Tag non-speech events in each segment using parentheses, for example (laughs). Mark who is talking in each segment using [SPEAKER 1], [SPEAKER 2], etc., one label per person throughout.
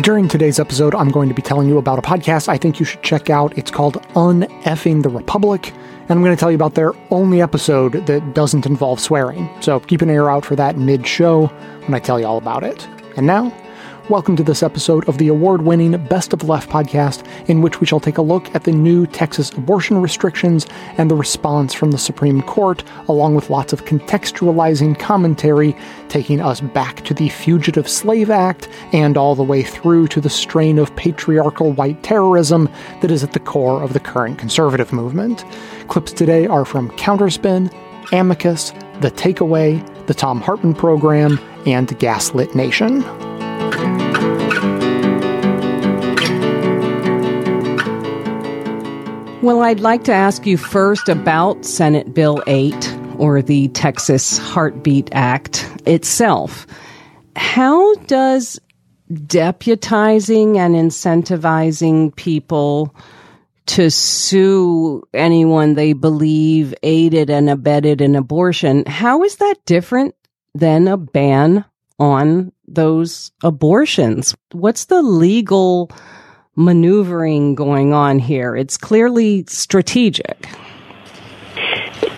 [SPEAKER 1] During today's episode, I'm going to be telling you about a podcast I think you should check out. It's called Uneffing the Republic, and I'm going to tell you about their only episode that doesn't involve swearing. So keep an ear out for that mid show when I tell you all about it. And now, Welcome to this episode of the award winning Best of Left podcast, in which we shall take a look at the new Texas abortion restrictions and the response from the Supreme Court, along with lots of contextualizing commentary, taking us back to the Fugitive Slave Act and all the way through to the strain of patriarchal white terrorism that is at the core of the current conservative movement. Clips today are from Counterspin, Amicus, The Takeaway, the Thom Hartmann Program, and Gaslit Nation.
[SPEAKER 2] Well, I'd like to ask you first about Senate Bill 8, or the Texas Heartbeat Act itself. How does deputizing and incentivizing people to sue anyone they believe aided and abetted an abortion, how is that different than a ban on those abortions? What's the legal maneuvering going on here. It's clearly strategic.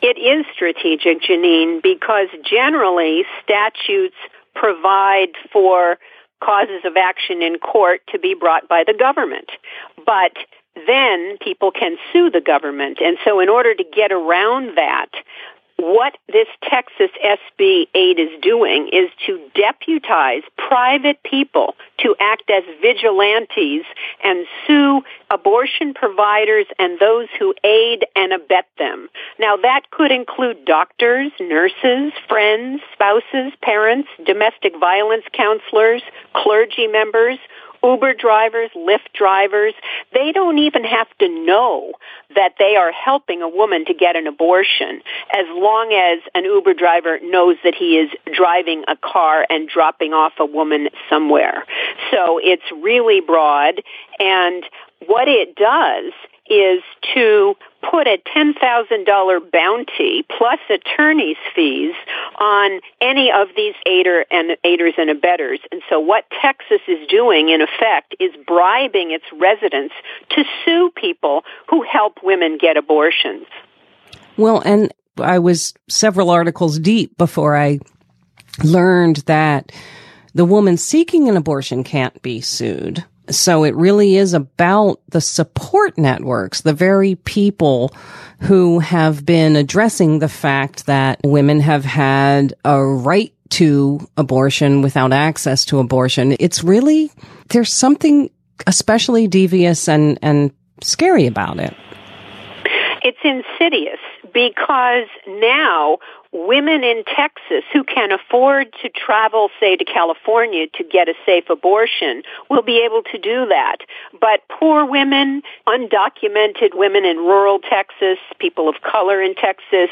[SPEAKER 3] It is strategic, Janine, because generally statutes provide for causes of action in court to be brought by the government. But then people can sue the government. And so in order to get around that, what this Texas SB 8 is doing is to deputize private people to act as vigilantes and sue abortion providers and those who aid and abet them. Now that could include doctors, nurses, friends, spouses, parents, domestic violence counselors, clergy members, Uber drivers, Lyft drivers, they don't even have to know that they are helping a woman to get an abortion as long as an Uber driver knows that he is driving a car and dropping off a woman somewhere. So it's really broad and what it does is to put a $10,000 bounty plus attorney's fees on any of these aider and aiders and abettors. And so what Texas is doing in effect is bribing its residents to sue people who help women get abortions.
[SPEAKER 2] Well, and I was several articles deep before I learned that the woman seeking an abortion can't be sued so it really is about the support networks, the very people who have been addressing the fact that women have had a right to abortion without access to abortion. It's really, there's something especially devious and, and scary about it.
[SPEAKER 3] It's insidious because now women in Texas who can afford to travel, say, to California to get a safe abortion will be able to do that. But poor women, undocumented women in rural Texas, people of color in Texas,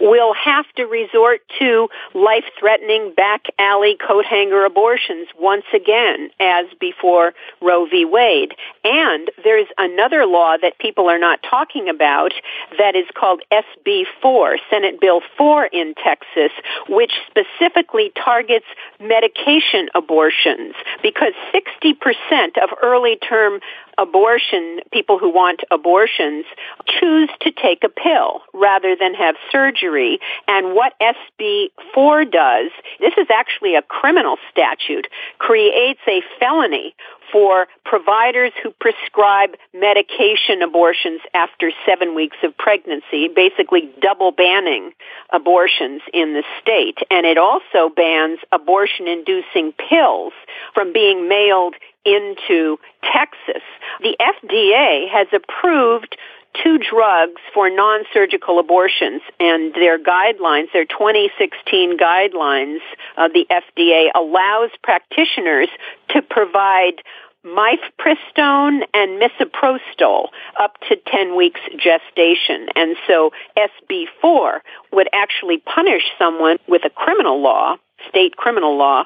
[SPEAKER 3] will have to resort to life-threatening back alley coat hanger abortions once again, as before Roe v. Wade. And there's another law that people are not talking about that is called SB 4, Senate Bill 4 in Texas, which specifically targets medication abortions because 60% of early term abortion, people who want abortions, choose to take a pill rather than have surgery. And what SB 4 does, this is actually a criminal statute, creates a felony for providers who prescribe medication abortions after seven weeks of pregnancy, basically double banning abortions in the state. And it also bans abortion inducing pills from being mailed into Texas. The FDA has approved two drugs for non-surgical abortions and their guidelines, their 2016 guidelines, uh, the FDA allows practitioners to provide mifepristone and misoprostol up to 10 weeks gestation. And so SB4 would actually punish someone with a criminal law, state criminal law,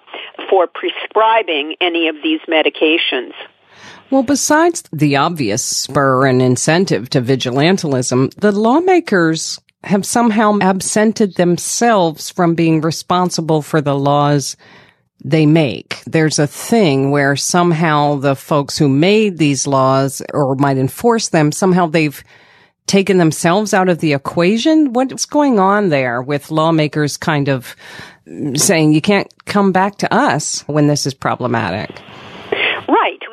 [SPEAKER 3] for prescribing any of these medications.
[SPEAKER 2] Well, besides the obvious spur and incentive to vigilantism, the lawmakers have somehow absented themselves from being responsible for the laws they make. There's a thing where somehow the folks who made these laws or might enforce them, somehow they've taken themselves out of the equation. What's going on there with lawmakers kind of saying you can't come back to us when this is problematic?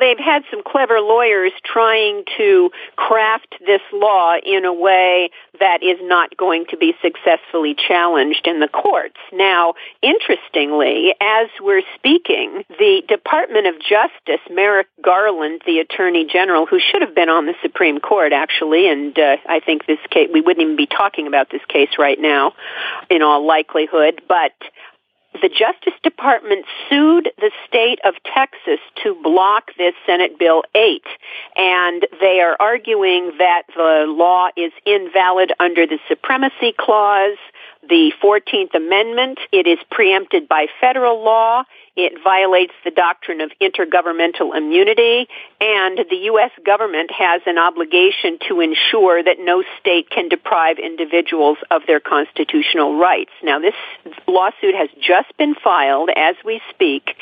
[SPEAKER 3] They've had some clever lawyers trying to craft this law in a way that is not going to be successfully challenged in the courts. Now, interestingly, as we're speaking, the Department of Justice, Merrick Garland, the Attorney General, who should have been on the Supreme Court actually, and uh, I think this case, we wouldn't even be talking about this case right now in all likelihood, but the Justice Department sued the state of Texas to block this Senate Bill 8. And they are arguing that the law is invalid under the Supremacy Clause, the 14th Amendment. It is preempted by federal law. It violates the doctrine of intergovernmental immunity, and the U.S. government has an obligation to ensure that no state can deprive individuals of their constitutional rights. Now, this lawsuit has just been filed as we speak,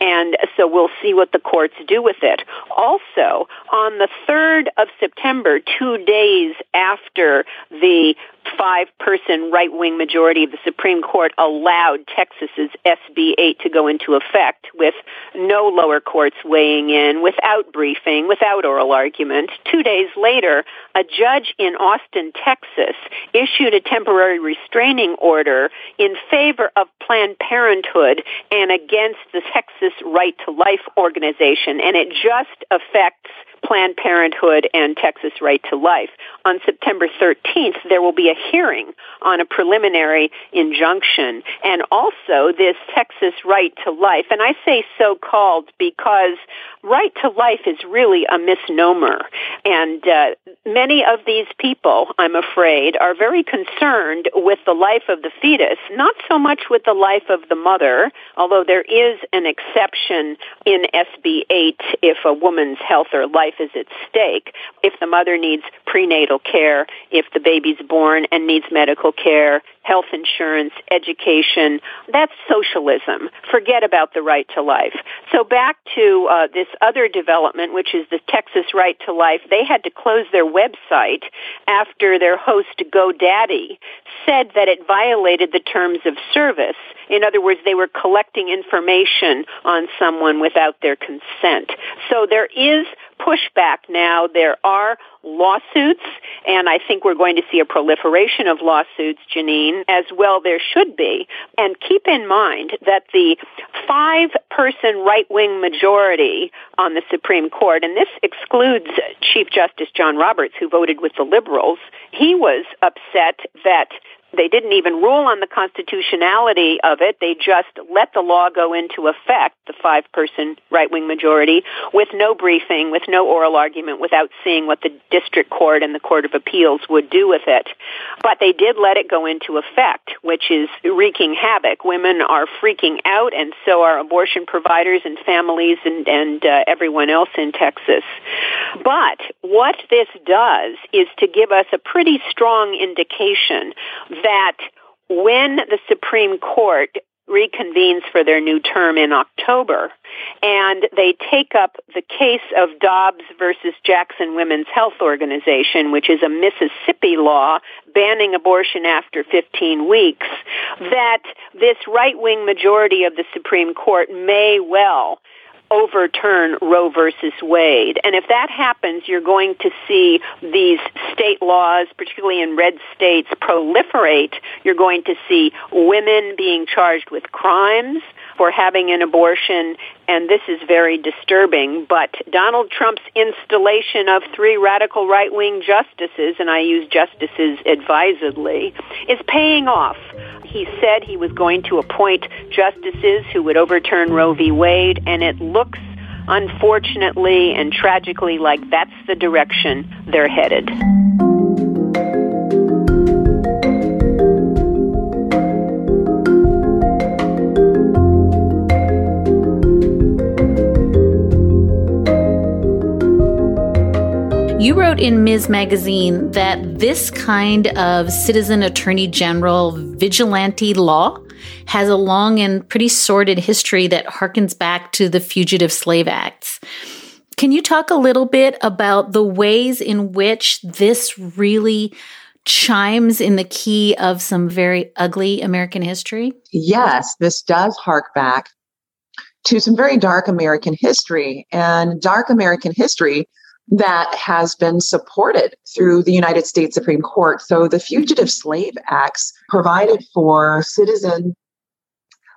[SPEAKER 3] and so we'll see what the courts do with it. Also, on the 3rd of September, two days after the five person right wing majority of the Supreme Court allowed Texas's SB 8 to go into effect with no lower courts weighing in, without briefing, without oral argument. Two days later, a judge in Austin, Texas issued a temporary restraining order in favor of Planned Parenthood and against the Texas Right to Life organization, and it just affects Planned Parenthood and Texas Right to Life. On September 13th, there will be a hearing on a preliminary injunction and also this Texas Right to Life. And I say so called because right to life is really a misnomer. And uh, many of these people, I'm afraid, are very concerned with the life of the fetus, not so much with the life of the mother, although there is an exception in SB 8 if a woman's health or life is at stake. If the mother needs prenatal care, if the baby's born and needs medical care, health insurance, education. That's socialism. Forget about the right to life. So back to uh, this other development, which is the Texas Right to Life. They had to close their website after their host GoDaddy said that it violated the terms of service. In other words, they were collecting information on someone without their consent. So there is pushback now. There are lawsuits, and I think we're going to see a proliferation of lawsuits, Janine, as well there should be. And keep in mind that the five-person right-wing majority on the Supreme Court, and this excludes Chief Justice John Roberts, who voted with the liberals, he was upset that they didn't even rule on the constitutionality of it. They just let the law go into effect, the five person right wing majority, with no briefing, with no oral argument, without seeing what the district court and the court of appeals would do with it. But they did let it go into effect, which is wreaking havoc. Women are freaking out, and so are abortion providers and families and, and uh, everyone else in Texas. But what this does is to give us a pretty strong indication that when the Supreme Court reconvenes for their new term in October, and they take up the case of Dobbs versus Jackson Women's Health Organization, which is a Mississippi law banning abortion after 15 weeks, that this right-wing majority of the Supreme Court may well overturn Roe versus Wade. And if that happens, you're going to see these state laws, particularly in red states, proliferate. You're going to see women being charged with crimes for having an abortion, and this is very disturbing. But Donald Trump's installation of three radical right wing justices, and I use justices advisedly, is paying off. He said he was going to appoint justices who would overturn Roe v. Wade, and it looks unfortunately and tragically like that's the direction they're headed.
[SPEAKER 4] You wrote in Ms. Magazine that this kind of citizen attorney general vigilante law has a long and pretty sordid history that harkens back to the Fugitive Slave Acts. Can you talk a little bit about the ways in which this really chimes in the key of some very ugly American history?
[SPEAKER 5] Yes, this does hark back to some very dark American history and dark American history that has been supported through the United States Supreme Court. So the Fugitive Slave Acts provided for citizen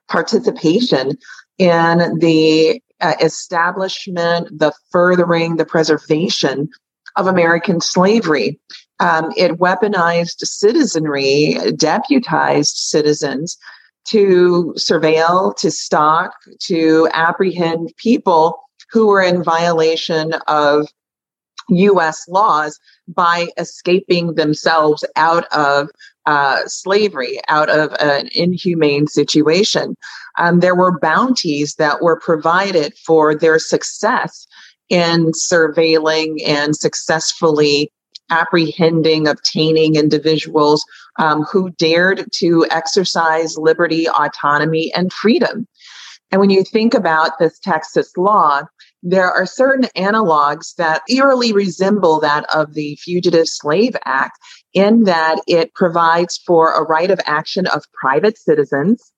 [SPEAKER 5] participation in the uh, establishment, the furthering, the preservation of American slavery. Um, it weaponized citizenry, deputized citizens to surveil, to stalk, to apprehend people who were in violation of US laws by escaping themselves out of uh, slavery, out of an inhumane situation. Um, there were bounties that were provided for their success in surveilling and successfully apprehending, obtaining individuals um, who dared to exercise liberty, autonomy, and freedom. And when you think about this Texas law, there are certain analogs that eerily resemble that of the Fugitive Slave Act in that it provides for a right of action of private citizens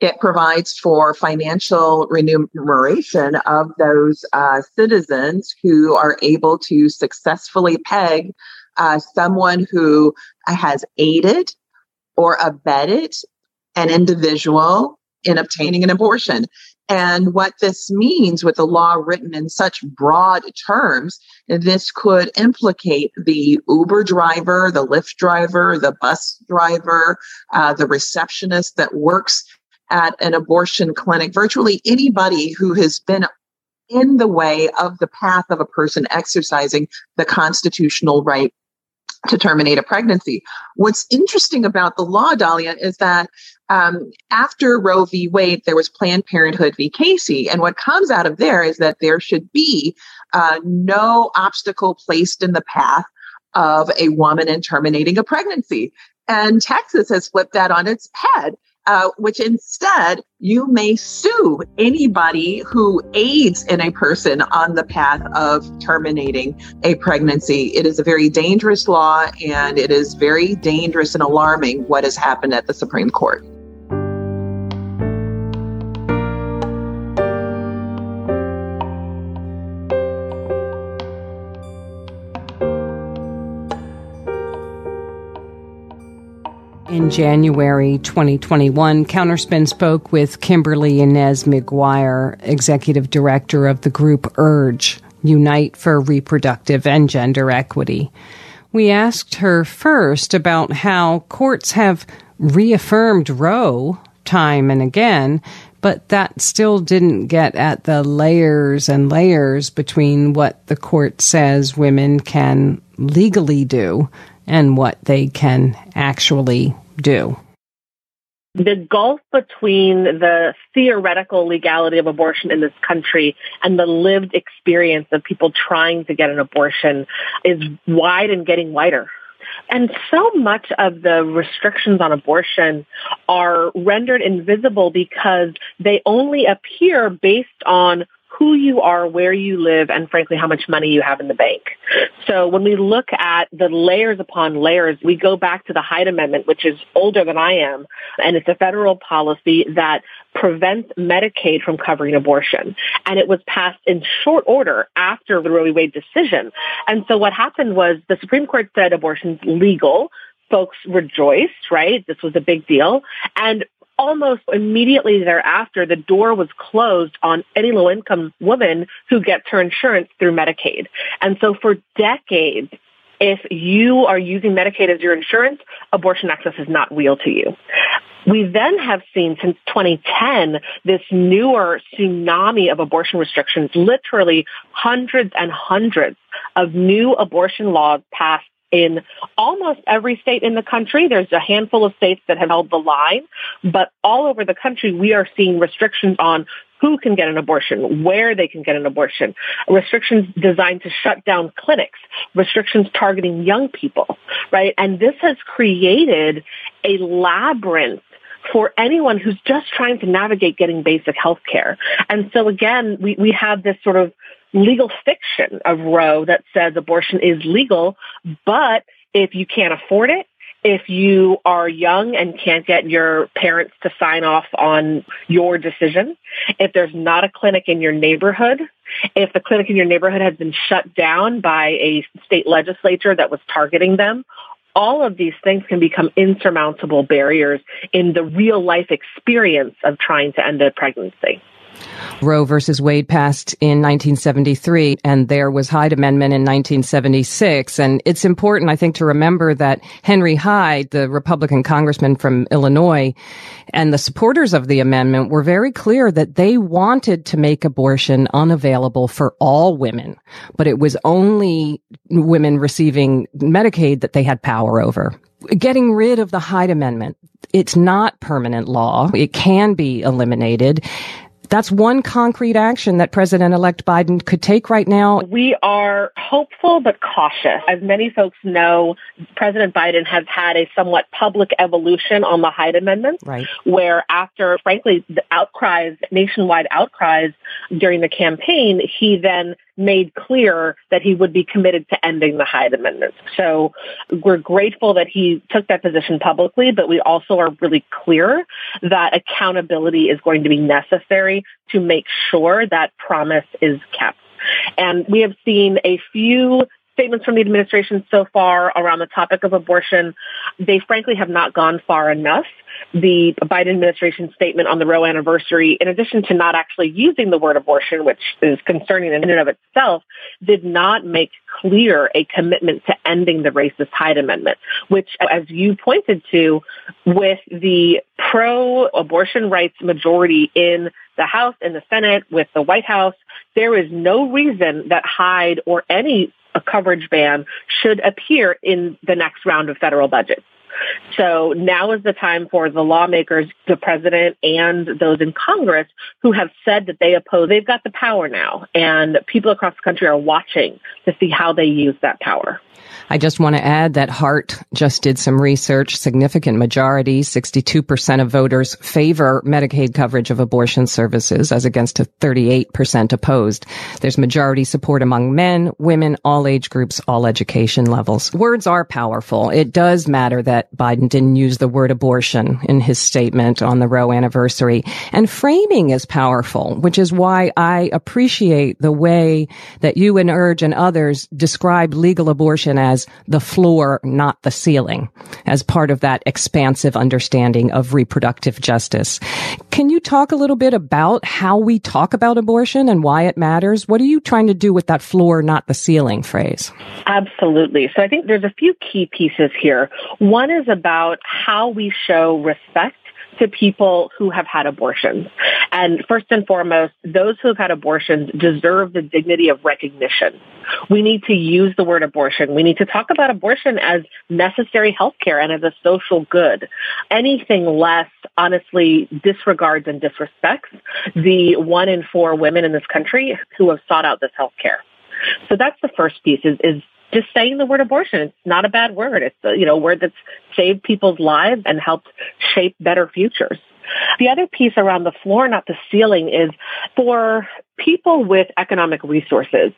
[SPEAKER 5] it provides for financial remuneration of those uh, citizens who are able to successfully peg uh, someone who has aided or abetted an individual in obtaining an abortion. And what this means with the law written in such broad terms, this could implicate the Uber driver, the Lyft driver, the bus driver, uh, the receptionist that works at an abortion clinic, virtually anybody who has been in the way of the path of a person exercising the constitutional right to terminate a pregnancy. What's interesting about the law, Dahlia, is that um, after Roe v. Wade, there was Planned Parenthood v. Casey. And what comes out of there is that there should be uh, no obstacle placed in the path of a woman in terminating a pregnancy. And Texas has flipped that on its head uh, which instead you may sue anybody who aids in a person on the path of terminating a pregnancy. It is a very dangerous law and it is very dangerous and alarming what has happened at the Supreme Court.
[SPEAKER 2] January 2021, Counterspin spoke with Kimberly Inez McGuire, executive director of the group URGE, Unite for Reproductive and Gender Equity. We asked her first about how courts have reaffirmed Roe time and again, but that still didn't get at the layers and layers between what the court says women can legally do and what they can actually do?
[SPEAKER 6] The gulf between the theoretical legality of abortion in this country and the lived experience of people trying to get an abortion is wide and getting wider. And so much of the restrictions on abortion are rendered invisible because they only appear based on who you are, where you live, and frankly, how much money you have in the bank. So when we look at the layers upon layers, we go back to the Hyde Amendment, which is older than I am, and it's a federal policy that prevents Medicaid from covering abortion. And it was passed in short order after the Roe v. Wade decision. And so what happened was the Supreme Court said abortion's legal folks rejoiced, right? This was a big deal. And almost immediately thereafter, the door was closed on any low income woman who gets her insurance through Medicaid. And so for decades, if you are using Medicaid as your insurance, abortion access is not real to you. We then have seen since 2010 this newer tsunami of abortion restrictions, literally hundreds and hundreds of new abortion laws passed in almost every state in the country. There's a handful of states that have held the line, but all over the country, we are seeing restrictions on who can get an abortion, where they can get an abortion, restrictions designed to shut down clinics, restrictions targeting young people, right? And this has created a labyrinth for anyone who's just trying to navigate getting basic health care. And so again, we, we have this sort of legal fiction of Roe that says abortion is legal, but if you can't afford it, if you are young and can't get your parents to sign off on your decision, if there's not a clinic in your neighborhood, if the clinic in your neighborhood has been shut down by a state legislature that was targeting them, all of these things can become insurmountable barriers in the real life experience of trying to end a pregnancy.
[SPEAKER 2] Roe versus Wade passed in 1973 and there was Hyde Amendment in 1976. And it's important, I think, to remember that Henry Hyde, the Republican congressman from Illinois, and the supporters of the amendment were very clear that they wanted to make abortion unavailable for all women, but it was only women receiving Medicaid that they had power over getting rid of the Hyde Amendment. It's not permanent law. It can be eliminated. That's one concrete action that President elect Biden could take right now.
[SPEAKER 6] We are hopeful but cautious. As many folks know, President Biden has had a somewhat public evolution on the Hyde Amendment,
[SPEAKER 2] right.
[SPEAKER 6] where after, frankly, the outcries, nationwide outcries during the campaign, he then made clear that he would be committed to ending the Hyde Amendment. So we're grateful that he took that position publicly, but we also are really clear that accountability is going to be necessary to make sure that promise is kept. And we have seen a few statements from the administration so far around the topic of abortion. They frankly have not gone far enough the Biden administration statement on the Roe anniversary, in addition to not actually using the word abortion, which is concerning in and of itself, did not make clear a commitment to ending the racist Hyde Amendment, which, as you pointed to, with the pro-abortion rights majority in the House and the Senate, with the White House, there is no reason that Hyde or any uh, coverage ban should appear in the next round of federal budgets. So now is the time for the lawmakers, the president and those in Congress who have said that they oppose, they've got the power now and people across the country are watching to see how they use that power.
[SPEAKER 2] I just want to add that Hart just did some research. Significant majority, 62% of voters favor Medicaid coverage of abortion services as against a 38% opposed. There's majority support among men, women, all age groups, all education levels. Words are powerful. It does matter that Biden didn't use the word abortion in his statement on the Roe anniversary. And framing is powerful, which is why I appreciate the way that you and Urge and others describe legal abortion as the floor, not the ceiling, as part of that expansive understanding of reproductive justice. Can you talk a little bit about how we talk about abortion and why it matters? What are you trying to do with that floor, not the ceiling phrase?
[SPEAKER 6] Absolutely. So I think there's a few key pieces here. One is about how we show respect to people who have had abortions. And first and foremost, those who have had abortions deserve the dignity of recognition. We need to use the word abortion. We need to talk about abortion as necessary health care and as a social good. Anything less, honestly, disregards and disrespects the one in four women in this country who have sought out this health care. So that's the first piece is, is just saying the word abortion. It's not a bad word. It's a, you know, word that's saved people's lives and helped shape better futures. The other piece around the floor, not the ceiling, is for people with economic resources,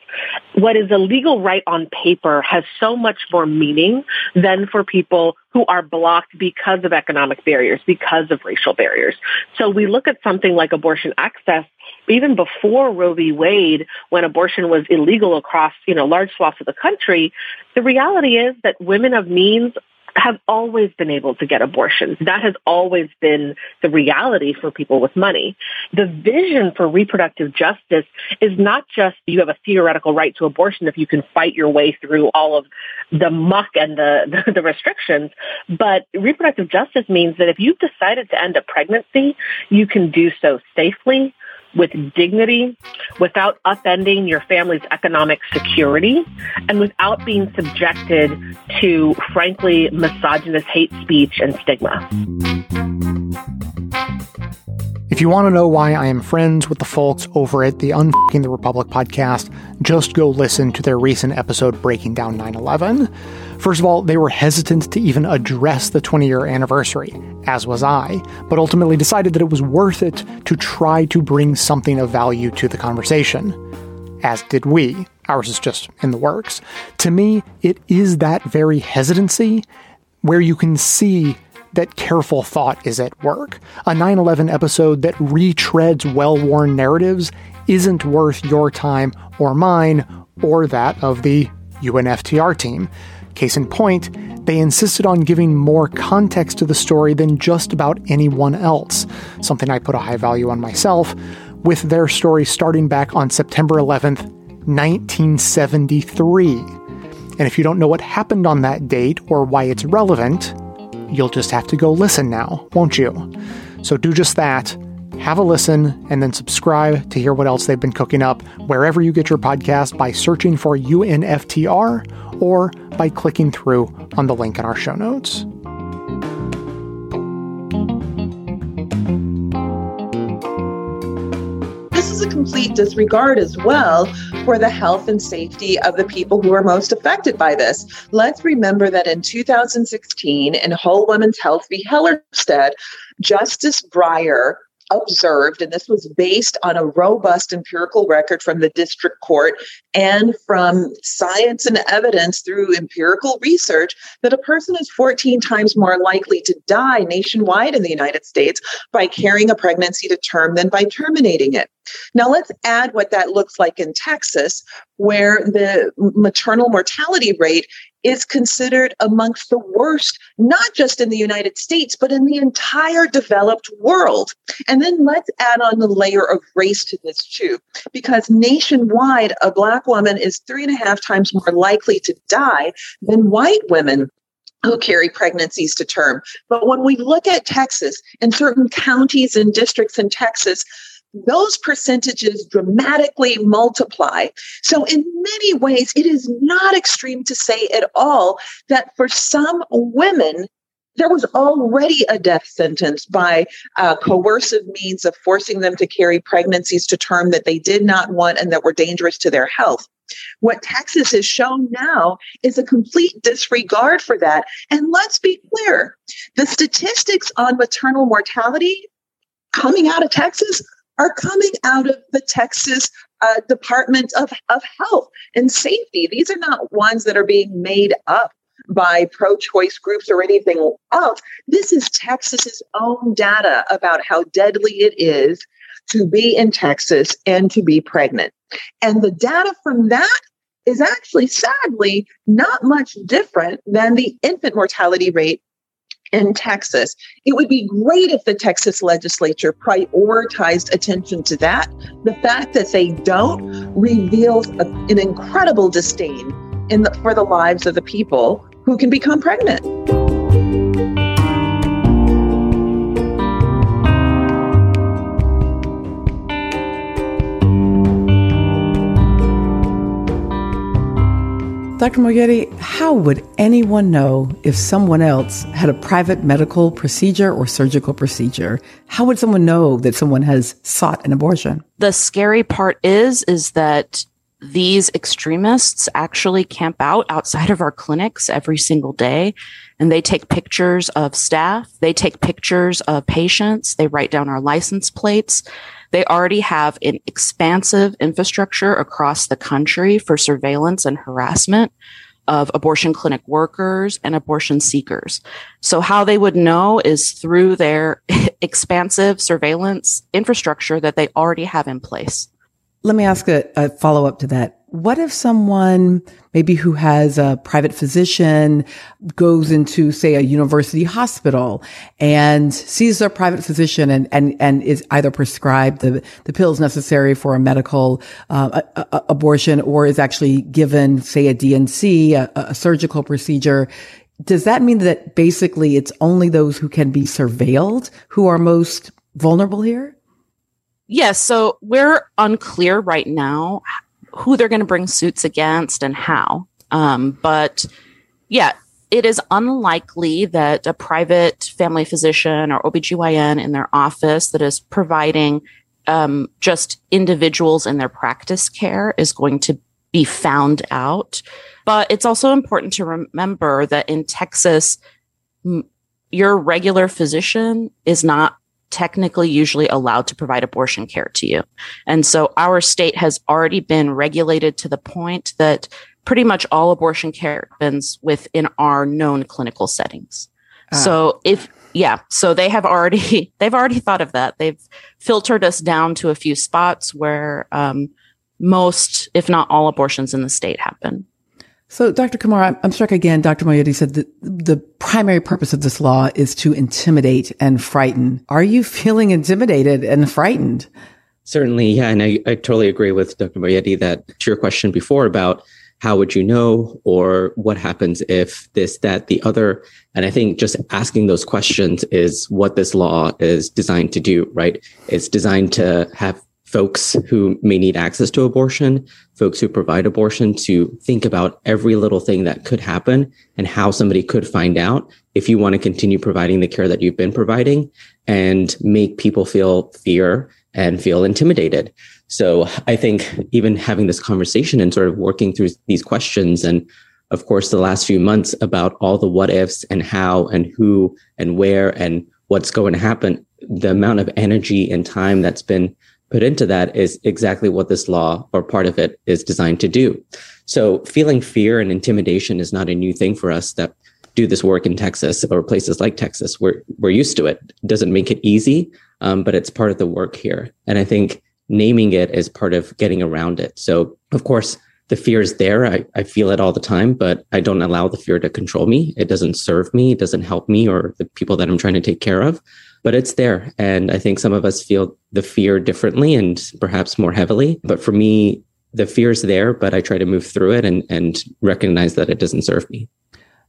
[SPEAKER 6] what is a legal right on paper has so much more meaning than for people who are blocked because of economic barriers, because of racial barriers. So we look at something like abortion access even before Roe v. Wade, when abortion was illegal across, you know, large swaths of the country, the reality is that women of means have always been able to get abortions. That has always been the reality for people with money. The vision for reproductive justice is not just you have a theoretical right to abortion if you can fight your way through all of the muck and the, (laughs) the, the restrictions, but reproductive justice means that if you've decided to end a pregnancy, you can do so safely, with dignity, without upending your family's economic security, and without being subjected to, frankly, misogynist hate speech and stigma.
[SPEAKER 1] If you want to know why I am friends with the folks over at the Unfucking the Republic podcast, just go listen to their recent episode breaking down 9 11. First of all, they were hesitant to even address the 20 year anniversary, as was I, but ultimately decided that it was worth it to try to bring something of value to the conversation. As did we. Ours is just in the works. To me, it is that very hesitancy where you can see that careful thought is at work. A 9 11 episode that retreads well worn narratives isn't worth your time or mine or that of the UNFTR team. Case in point, they insisted on giving more context to the story than just about anyone else, something I put a high value on myself, with their story starting back on September 11th, 1973. And if you don't know what happened on that date or why it's relevant, you'll just have to go listen now, won't you? So do just that. Have a listen and then subscribe to hear what else they've been cooking up wherever you get your podcast by searching for UNFTR or by clicking through on the link in our show notes.
[SPEAKER 5] This is a complete disregard as well for the health and safety of the people who are most affected by this. Let's remember that in 2016, in Whole Women's Health v. Hellerstedt, Justice Breyer observed, and this was based on a robust empirical record from the district court and from science and evidence through empirical research, that a person is 14 times more likely to die nationwide in the United States by carrying a pregnancy to term than by terminating it. Now, let's add what that looks like in Texas, where the maternal mortality rate is considered amongst the worst, not just in the United States, but in the entire developed world. And then let's add on the layer of race to this, too, because nationwide, a Black woman is three and a half times more likely to die than white women who carry pregnancies to term. But when we look at Texas and certain counties and districts in Texas, those percentages dramatically multiply. So, in many ways, it is not extreme to say at all that for some women, there was already a death sentence by uh, coercive means of forcing them to carry pregnancies to term that they did not want and that were dangerous to their health. What Texas has shown now is a complete disregard for that. And let's be clear the statistics on maternal mortality coming out of Texas are coming out of the Texas uh, Department of, of Health and Safety. These are not ones that are being made up by pro choice groups or anything else. This is Texas's own data about how deadly it is to be in Texas and to be pregnant. And the data from that is actually sadly not much different than the infant mortality rate in Texas. It would be great if the Texas legislature prioritized attention to that. The fact that they don't reveals a, an incredible disdain in the, for the lives of the people who can become pregnant.
[SPEAKER 7] Dr. Moayedi, how would anyone know if someone else had a private medical procedure or surgical procedure? How would someone know that someone has sought an abortion?
[SPEAKER 8] The scary part is, is that these extremists actually camp out outside of our clinics every single day and they take pictures of staff. They take pictures of patients. They write down our license plates. They already have an expansive infrastructure across the country for surveillance and harassment of abortion clinic workers and abortion seekers. So how they would know is through their (laughs) expansive surveillance infrastructure that they already have in place.
[SPEAKER 7] Let me ask a, a follow up to that. What if someone maybe who has a private physician goes into, say, a university hospital and sees their private physician and, and, and is either prescribed the, the pills necessary for a medical uh, a, a abortion or is actually given, say, a D&C, a, a surgical procedure? Does that mean that basically it's only those who can be surveilled who are most vulnerable here?
[SPEAKER 8] Yes. So we're unclear right now who they're going to bring suits against and how. Um, but yeah, it is unlikely that a private family physician or OBGYN in their office that is providing um, just individuals in their practice care is going to be found out. But it's also important to remember that in Texas, m- your regular physician is not technically usually allowed to provide abortion care to you. And so our state has already been regulated to the point that pretty much all abortion care happens within our known clinical settings. Ah. So if yeah, so they have already (laughs) they've already thought of that. They've filtered us down to a few spots where um, most, if not all, abortions in the state happen.
[SPEAKER 7] So, Dr. Kumar, I'm struck again. Dr. Moayedi said that the primary purpose of this law is to intimidate and frighten. Are you feeling intimidated and frightened?
[SPEAKER 9] Certainly, yeah. And I, I totally agree with Dr. Moayedi that to your question before about how would you know or what happens if this that the other and i think just asking those questions is what this law is designed to do right it's designed to have folks who may need access to abortion folks who provide abortion to think about every little thing that could happen and how somebody could find out if you want to continue providing the care that you've been providing and make people feel fear and feel intimidated. So I think even having this conversation and sort of working through these questions and of course the last few months about all the what ifs and how and who and where and what's going to happen, the amount of energy and time that's been put into that is exactly what this law or part of it is designed to do. So feeling fear and intimidation is not a new thing for us that do this work in Texas or places like Texas. We're we're used to it. doesn't make it easy, um, but it's part of the work here. And I think naming it is part of getting around it. So, of course, the fear is there. I, I feel it all the time, but I don't allow the fear to control me. It doesn't serve me. It doesn't help me or the people that I'm trying to take care of, but it's there. And I think some of us feel the fear differently and perhaps more heavily. But for me, the fear is there, but I try to move through it and, and recognize that it doesn't serve me.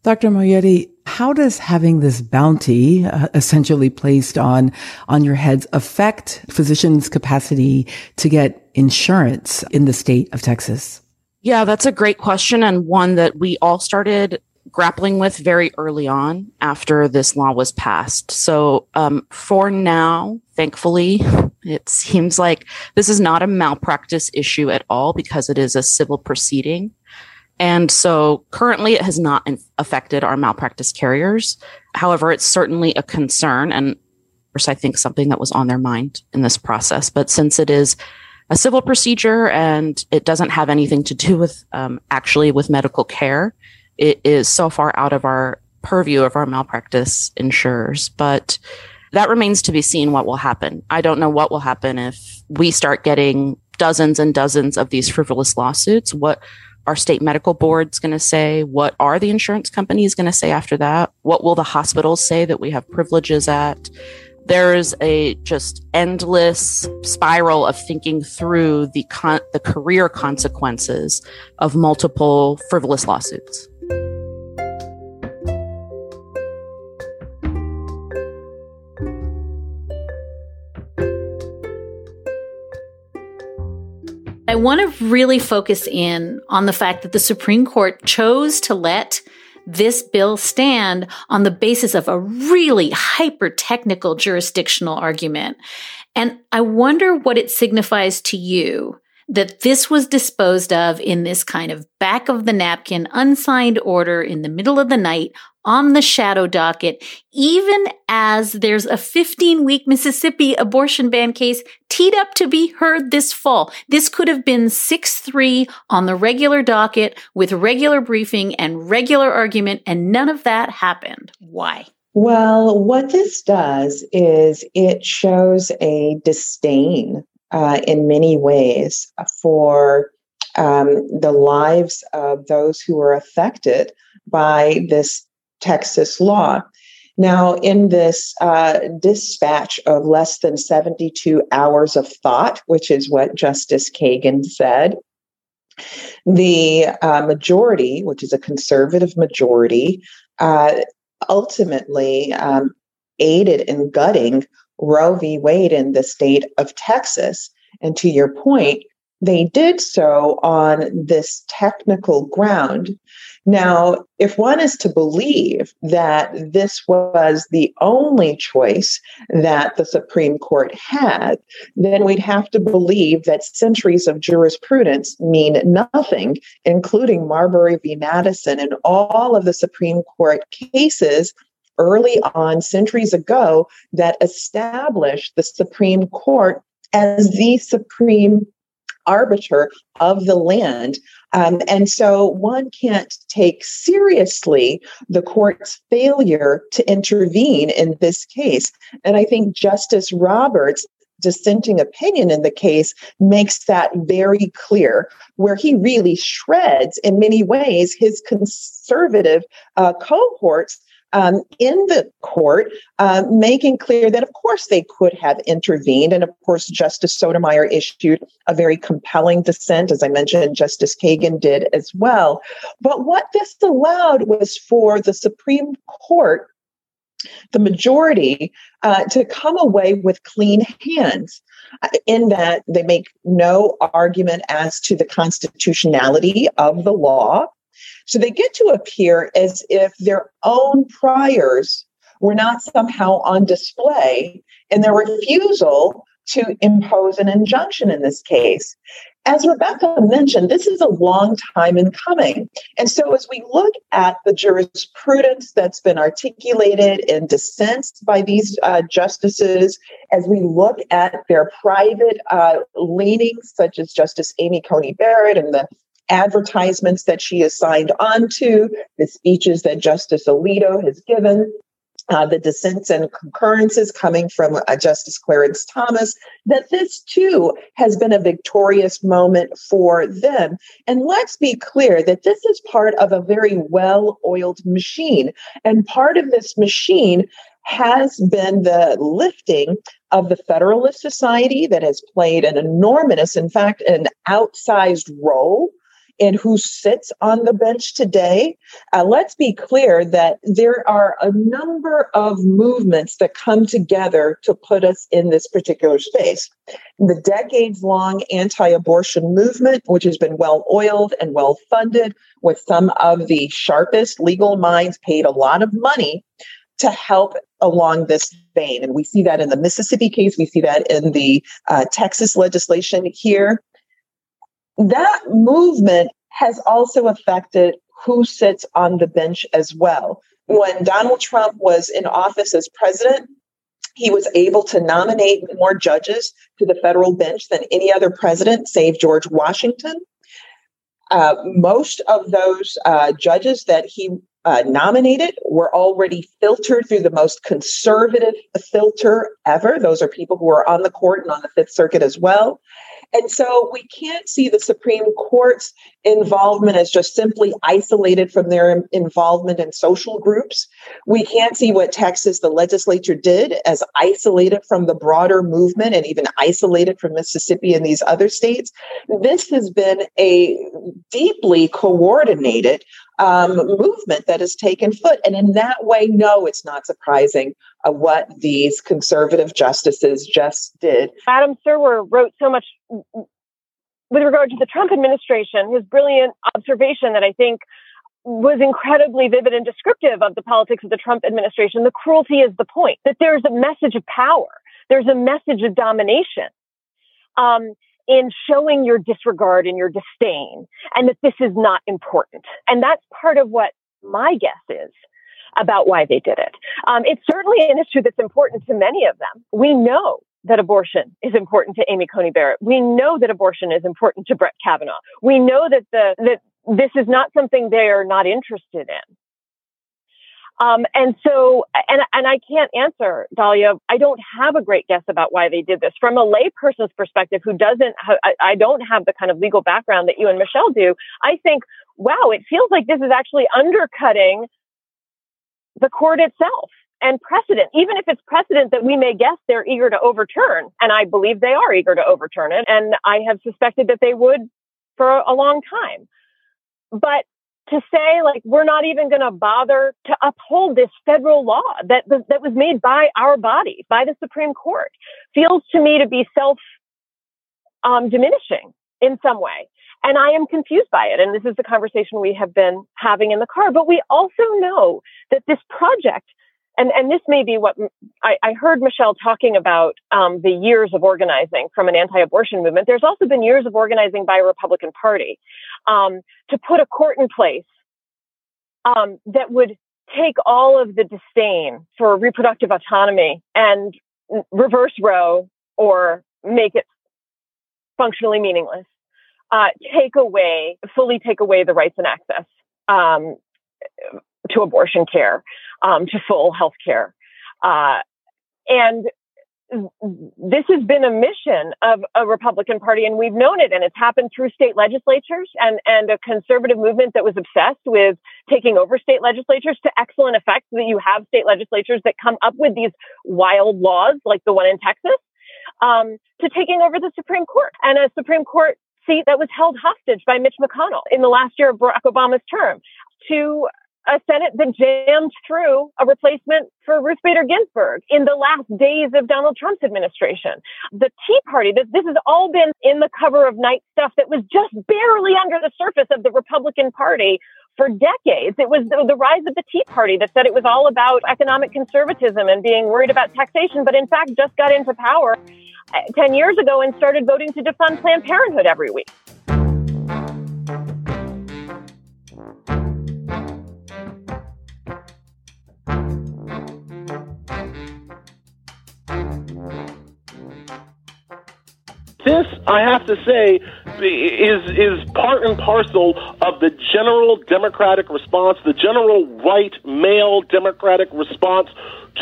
[SPEAKER 7] Dr. Moayedi, how does having this bounty uh, essentially placed on, on your heads affect physicians' capacity to get insurance in the state of Texas?
[SPEAKER 8] Yeah, that's a great question and one that we all started grappling with very early on after this law was passed. So, um, for now, thankfully, (laughs) it seems like this is not a malpractice issue at all because it is a civil proceeding. And so currently it has not affected our malpractice carriers. However, it's certainly a concern and of course I think something that was on their mind in this process. But since it is a civil procedure and it doesn't have anything to do with um, actually with medical care, it is so far out of our purview of our malpractice insurers. But that remains to be seen what will happen. I don't know what will happen if we start getting dozens and dozens of these frivolous lawsuits. What our state medical board's going to say? What are the insurance companies going to say after that? What will the hospitals say that we have privileges at? There's a just endless spiral of thinking through the con- the career consequences of multiple frivolous lawsuits.
[SPEAKER 4] I want to really focus in on the fact that the Supreme Court chose to let this bill stand on the basis of a really hyper technical jurisdictional argument. And I wonder what it signifies to you that this was disposed of in this kind of back of the napkin, unsigned order in the middle of the night on the shadow docket, even as there's a 15 week Mississippi abortion ban case teed up to be heard this fall. This could have been 6-3 on the regular docket with regular briefing and regular argument, and none of that happened. Why?
[SPEAKER 5] Well, what this does is it shows a disdain uh, in many ways for um, the lives of those who are affected by this Texas law. Now, in this uh, dispatch of less than 72 hours of thought, which is what Justice Kagan said, the uh, majority, which is a conservative majority, uh, ultimately um, aided in gutting Roe v. Wade in the state of Texas. And to your point, they did so on this technical ground. Now, if one is to believe that this was the only choice that the Supreme Court had, then we'd have to believe that centuries of jurisprudence mean nothing, including Marbury v. Madison and all of the Supreme Court cases early on, centuries ago, that established the Supreme Court as the supreme arbiter of the land. Um, and so one can't take seriously the court's failure to intervene in this case. And I think Justice Roberts dissenting opinion in the case makes that very clear, where he really shreds, in many ways, his conservative uh, cohorts um, in the court, uh, making clear that, of course, they could have intervened. And of course, Justice Sotomayor issued a very compelling dissent. As I mentioned, Justice Kagan did as well. But what this allowed was for the Supreme Court the majority uh, to come away with clean hands uh, in that they make no argument as to the constitutionality of the law. So they get to appear as if their own priors were not somehow on display in their refusal to impose an injunction in this case. As Rebecca mentioned, this is a long time in coming. And so, as we look at the jurisprudence that's been articulated in dissents by these uh, justices, as we look at their private uh, leanings, such as Justice Amy Coney Barrett and the advertisements that she has signed on to, the speeches that Justice Alito has given, uh, the dissents and concurrences coming from uh, Justice Clarence Thomas, that this too has been a victorious moment for them. And let's be clear that this is part of a very well oiled machine. And part of this machine has been the lifting of the Federalist Society that has played an enormous, in fact, an outsized role and who sits on the bench today, uh, let's be clear that there are a number of movements that come together to put us in this particular space. The decades long anti abortion movement, which has been well oiled and well funded, with some of the sharpest legal minds paid a lot of money to help along this vein. And we see that in the Mississippi case, we see that in the uh, Texas legislation here that movement has also affected who sits on the bench as well. When Donald Trump was in office as president, he was able to nominate more judges to the federal bench than any other president, save George Washington. Uh, most of those uh, judges that he uh, nominated were already filtered through the most conservative filter ever. Those are people who are on the court and on the Fifth Circuit as well. And so we can't see the Supreme Court's involvement as just simply isolated from their involvement in social groups. We can't see what Texas, the legislature, did as isolated from the broader movement and even isolated from Mississippi and these other states. This has been a deeply coordinated um, movement that has taken foot. And in that way, no, it's not surprising what these conservative justices just did.
[SPEAKER 10] Adam Serwer wrote so much with regard to the Trump administration, his brilliant observation that I think was incredibly vivid and descriptive of the politics of the Trump administration. The cruelty is the point that there's a message of power. There's a message of domination. Um, in showing your disregard and your disdain and that this is not important. And that's part of what my guess is about why they did it. Um, it's certainly an issue that's important to many of them. We know that abortion is important to Amy Coney Barrett. We know that abortion is important to Brett Kavanaugh. We know that the that this is not something they are not interested in. Um, and so, and, and I can't answer, Dahlia. I don't have a great guess about why they did this. From a layperson's perspective who doesn't, I, I don't have the kind of legal background that you and Michelle do, I think, wow, it feels like this is actually undercutting the court itself and precedent, even if it's precedent that we may guess they're eager to overturn. And I believe they are eager to overturn it. And I have suspected that they would for a long time. But to say like we're not even going to bother to uphold this federal law that that was made by our body by the Supreme Court feels to me to be self um, diminishing in some way. And I am confused by it. And this is the conversation we have been having in the car. But we also know that this project, and, and this may be what I, I heard Michelle talking about um, the years of organizing from an anti abortion movement. There's also been years of organizing by a Republican Party um, to put a court in place um, that would take all of the disdain for reproductive autonomy and reverse Roe or make it functionally meaningless uh, take away, fully take away the rights and access um, to abortion care, um, to full health care. Uh, and this has been a mission of a Republican Party, and we've known it, and it's happened through state legislatures and, and a conservative movement that was obsessed with taking over state legislatures to excellent effect that you have state legislatures that come up with these wild laws like the one in Texas um, to taking over the Supreme Court and a Supreme Court seat that was held hostage by Mitch McConnell in the last year of Barack Obama's term to a Senate that jammed through a replacement for Ruth Bader Ginsburg in the last days of Donald Trump's administration. The Tea Party, this, this has all been in the cover of night stuff that was just barely under the surface of the Republican Party for decades. It was the, the, rise of the Tea Party that said it was all about economic conservatism and being worried about taxation, but in fact just got into power 10 years ago and started voting to defund Planned Parenthood every week.
[SPEAKER 11] This, I have to say, is is part and parcel of the general democratic response, the general white male democratic response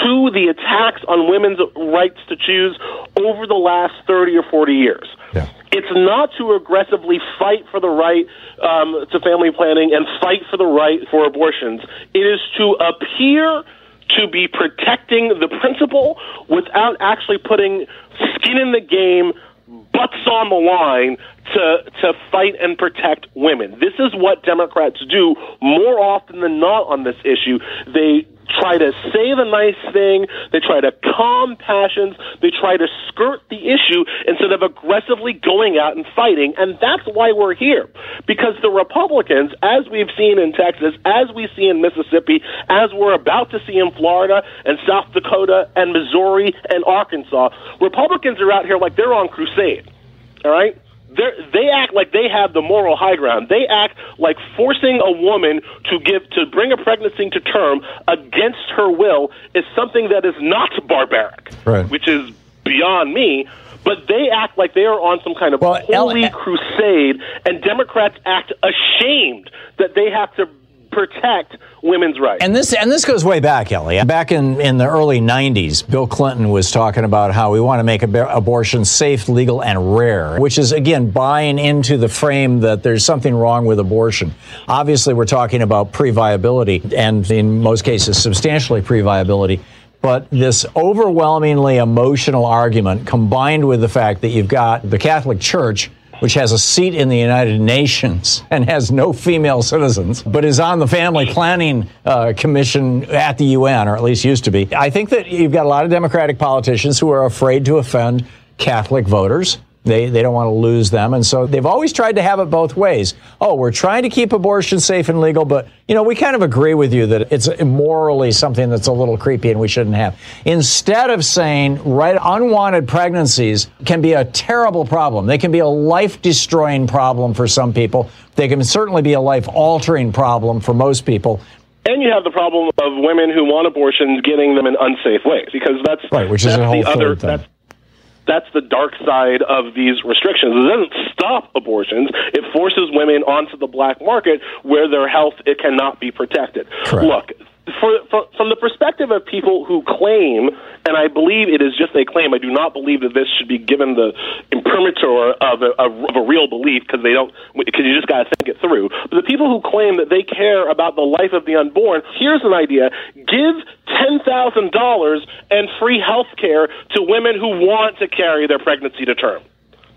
[SPEAKER 11] to the attacks on women's rights to choose over the last 30 or 40 years. Yeah. It's not to aggressively fight for the right um, to family planning and fight for the right for abortions. It is to appear to be protecting the principle without actually putting skin in the game, butts on the line to to fight and protect women. This is what Democrats do more often than not on this issue. They try to say the nice thing, they try to calm passions, they try to skirt the issue instead of aggressively going out and fighting. And that's why we're here. Because the Republicans, as we've seen in Texas, as we see in Mississippi, as we're about to see in Florida and South Dakota and Missouri and Arkansas, Republicans are out here like they're on crusade. All right? They're, act like they have the moral high ground. They act like forcing a woman to give to bring a pregnancy to term against her will is something that is not barbaric, right. which is beyond me. But they act like they are on some kind of well, holy L- crusade, and Democrats act ashamed that they have to protect women's rights.
[SPEAKER 12] And this and this goes way back, Elie. Back in, in the early 90s, Bill Clinton was talking about how we want to make ab- abortion safe, legal, and rare, which is, again, buying into the frame that there's something wrong with abortion. Obviously, we're talking about pre-viability, and in most cases, substantially pre-viability. But this overwhelmingly emotional argument combined with the fact that you've got the Catholic Church which has a seat in the United Nations and has no female citizens, but is on the Family Planning uh, Commission at the UN, or at least used to be. I think that you've got a lot of Democratic politicians who are afraid to offend Catholic voters. They, they don't want to lose them. And so they've always tried to have it both ways. Oh, we're trying to keep abortion safe and legal, but, you know, we kind of agree with you that it's morally something that's a little creepy and we shouldn't have. Instead of saying, right, unwanted pregnancies can be a terrible problem. They can be a life destroying problem for some people. They can certainly be a life altering problem for most people.
[SPEAKER 11] And you have the problem of women who want abortions getting them in unsafe ways because that's
[SPEAKER 12] right, which is a whole
[SPEAKER 11] the other
[SPEAKER 12] thing.
[SPEAKER 11] that's that's the dark side of these restrictions. It doesn't stop abortions. It forces women onto the black market where their health it cannot be protected.
[SPEAKER 12] Correct.
[SPEAKER 11] Look, for, for, from the perspective of people who claim, and I believe it is just a claim, I do not believe that this should be given the imprimatur of a, of a real belief because they don't, because you just got to think it through. But the people who claim that they care about the life of the unborn, here's an idea: give ten thousand dollars and free health care to women who want to carry their pregnancy to term.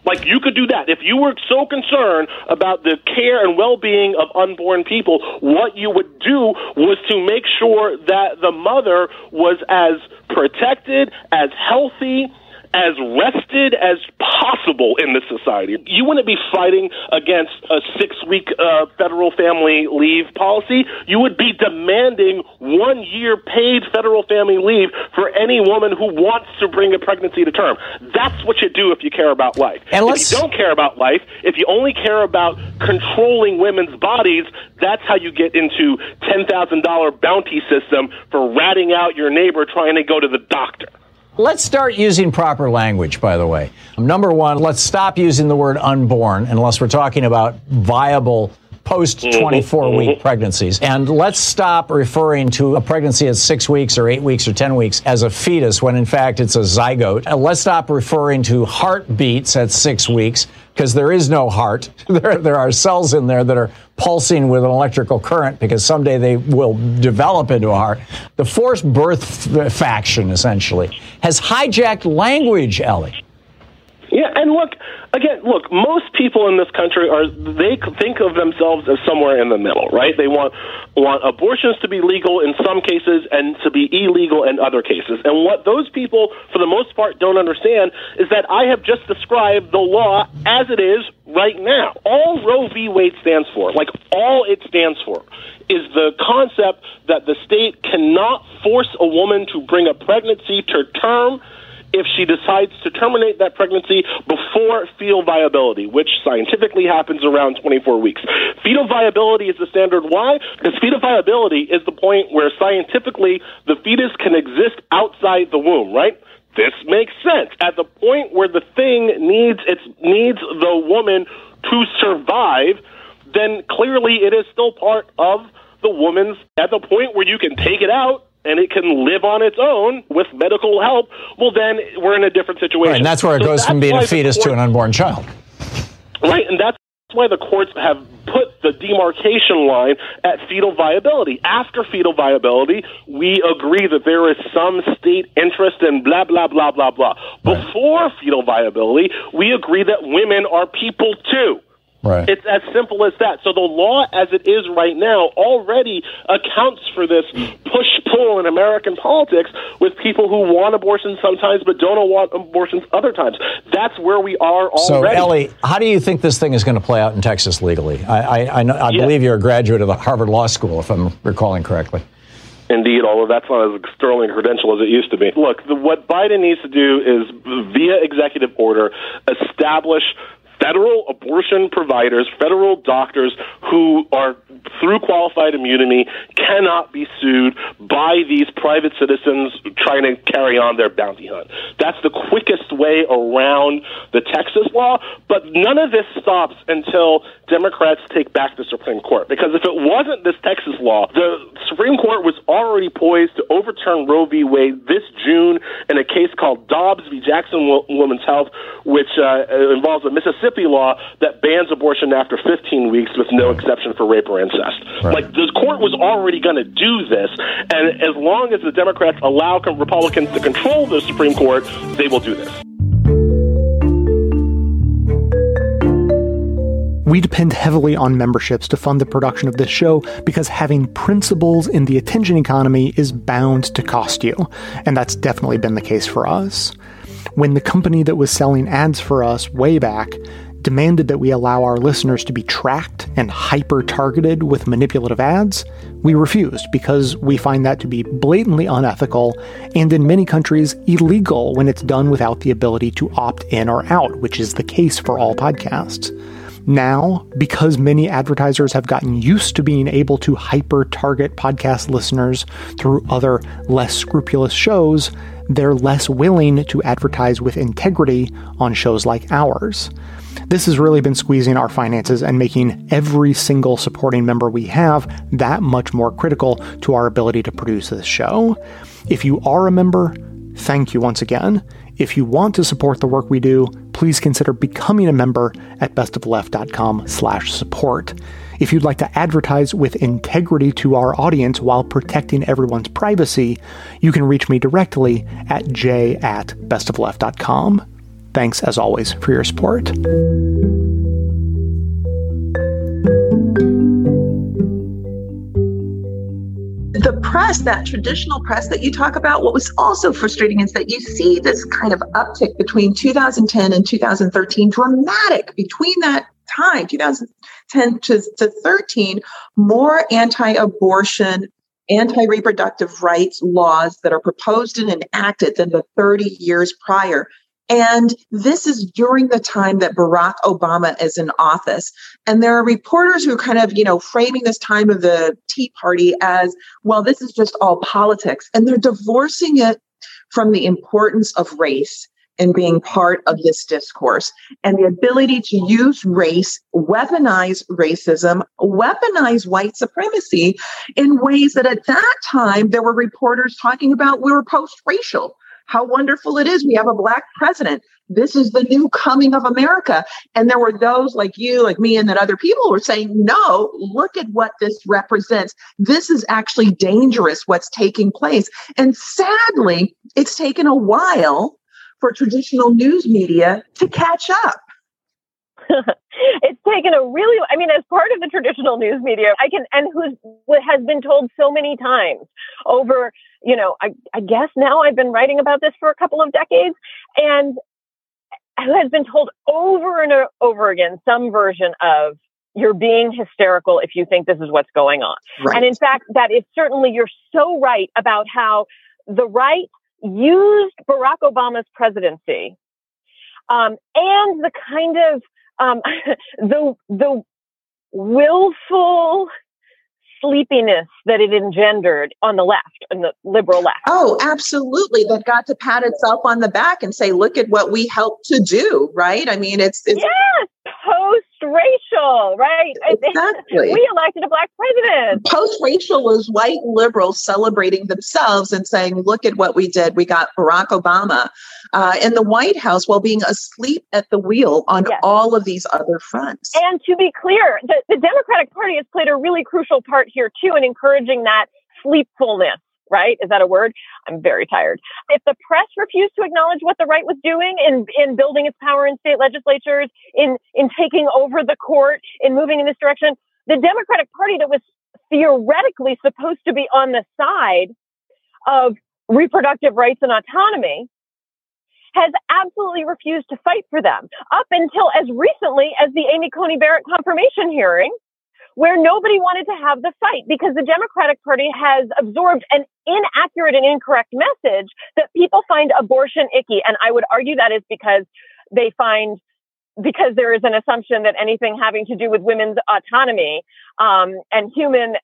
[SPEAKER 11] Like you could do that. If you were so concerned about the care and well-being of unborn people, what you would do was to make sure that the mother was as protected, as healthy, as rested as possible in this society. You wouldn't be fighting against a six week uh, federal family leave policy. You would be demanding one year paid federal family leave for any woman who wants to bring a pregnancy to term. That's what you do if you care about life.
[SPEAKER 12] And
[SPEAKER 11] if you don't care about life, if you only care about controlling women's bodies, that's how you get into $10,000 bounty system for ratting out your neighbor trying to go to the doctor.
[SPEAKER 12] Let's start using proper language, by the way. Number one, let's stop using the word unborn unless we're talking about viable post 24 week mm-hmm. pregnancies. And let's stop referring to a pregnancy at six weeks or eight weeks or 10 weeks as a fetus when in fact it's a zygote. And let's stop referring to heartbeats at six weeks because there is no heart. (laughs) There, there are cells in there that are pulsing with an electrical current because someday they will develop into a heart. The forced birth f- faction, essentially, has hijacked language, Elie.
[SPEAKER 11] Yeah, and look, again, look, most people in this country are they think of themselves as somewhere in the middle, right? They want want abortions to be legal in some cases and to be illegal in other cases. And what those people for the most part don't understand is that I have just described the law as it is right now. All Roe v. Wade stands for, like all it stands for, is the concept that the state cannot force a woman to bring a pregnancy to term if she decides to terminate that pregnancy before fetal viability, which scientifically happens around 24 weeks. Fetal viability is the standard. Why? Because fetal viability is the point where scientifically the fetus can exist outside the womb, right? This makes sense. At the point where the thing needs its needs the woman to survive, then clearly it is still part of the woman's at the point where you can take it out and it can live on its own with medical help, well, then we're in a different situation.
[SPEAKER 12] Right, and that's where it so goes from being a fetus to an unborn child.
[SPEAKER 11] Right, and that's why the courts have put the demarcation line at fetal viability. After fetal viability, we agree that there is some state interest in blah, blah, blah, blah, blah. Before fetal viability, we agree that women are people too.
[SPEAKER 12] Right.
[SPEAKER 11] It's as simple as that. So the law, as it is right now, already accounts for this push pull in American politics with people who want abortions sometimes but don't want abortions other times. That's where we are already.
[SPEAKER 12] So, Elie, how do you think this thing is going to play out in Texas legally? I, I, I, know, I believe you're a graduate of the Harvard Law School, if I'm recalling correctly.
[SPEAKER 11] Indeed, although that's not as sterling a credential as it used to be. Look, the, what Biden needs to do is, via executive order, establish federal abortion providers, federal doctors who are through qualified immunity cannot be sued by these private citizens trying to carry on their bounty hunt. That's the quickest way around the Texas law, but none of this stops until Democrats take back the Supreme Court. Because if it wasn't this Texas law, the Supreme Court was already poised to overturn Roe v. Wade this June in a case called Dobbs v. Jackson Women's Health, which uh, involves a Mississippi law that bans abortion after 15 weeks with no exception for rape or incest. Right. Like the court was already going to do this, and as long as the Democrats allow Republicans to control the Supreme Court, they will do this.
[SPEAKER 1] We depend heavily on memberships to fund the production of this show because having principles in the attention economy is bound to cost you. And that's definitely been the case for us. When the company that was selling ads for us way back demanded that we allow our listeners to be tracked and hyper targeted with manipulative ads, we refused because we find that to be blatantly unethical and in many countries illegal when it's done without the ability to opt in or out, which is the case for all podcasts. Now, because many advertisers have gotten used to being able to hyper target podcast listeners through other less scrupulous shows, they're less willing to advertise with integrity on shows like ours. This has really been squeezing our finances and making every single supporting member we have that much more critical to our ability to produce this show. If you are a member, thank you once again. If you want to support the work we do, please consider becoming a member at bestofleft.com slash support. If you'd like to advertise with integrity to our audience while protecting everyone's privacy, you can reach me directly at j at bestofleft.com. Thanks, as always, for your support.
[SPEAKER 5] Press, that traditional press that you talk about, what was also frustrating is that you see this kind of uptick between 2010 and 2013, dramatic between that time, 2010 to, to 13, more anti abortion, anti reproductive rights laws that are proposed and enacted than the 30 years prior. And this is during the time that Barack Obama is in office. And there are reporters who are kind of, you know, framing this time of the Tea Party as, well, this is just all politics. And they're divorcing it from the importance of race and being part of this discourse and the ability to use race, weaponize racism, weaponize white supremacy in ways that at that time there were reporters talking about we were post racial how wonderful it is. We have a black president. This is the new coming of America. And there were those like you, like me, and that other people were saying, no, look at what this represents. This is actually dangerous, what's taking place. And sadly, it's taken a while for traditional news media to catch up. (laughs)
[SPEAKER 10] it's taken a really i mean as part of the traditional news media i can and who's what has been told so many times over you know I, I guess now i've been writing about this for a couple of decades and who has been told over and over again some version of you're being hysterical if you think this is what's going on right. and in fact that is certainly you're so right about how the right used barack obama's presidency um, and the kind of um, (laughs) the the willful sleepiness that it engendered on the left and the liberal left.
[SPEAKER 5] Oh, absolutely. That got to pat itself on the back and say, look at what we helped to do, right? I mean, it's, it's
[SPEAKER 10] yes, post racial, right? (laughs)
[SPEAKER 5] Exactly.
[SPEAKER 10] we elected a black president.
[SPEAKER 5] Post racial was white liberals celebrating themselves and saying, look at what we did. We got Barack Obama uh, in the White House while being asleep at the wheel on yes. all of these other fronts.
[SPEAKER 10] And to be clear, the, the Democratic Party has played a really crucial part here, too, in encouraging that sleepfulness right? Is that a word? I'm very tired. If the press refused to acknowledge what the right was doing in, in building its power in state legislatures, in, in taking over the court, in moving in this direction, the Democratic Party that was theoretically supposed to be on the side of reproductive rights and autonomy has absolutely refused to fight for them up until as recently as the Amy Coney Barrett confirmation hearing, where nobody wanted to have the fight because the Democratic Party has absorbed an inaccurate and incorrect message that people find abortion icky. And I would argue that is because they find because there is an assumption that anything having to do with women's autonomy um, and human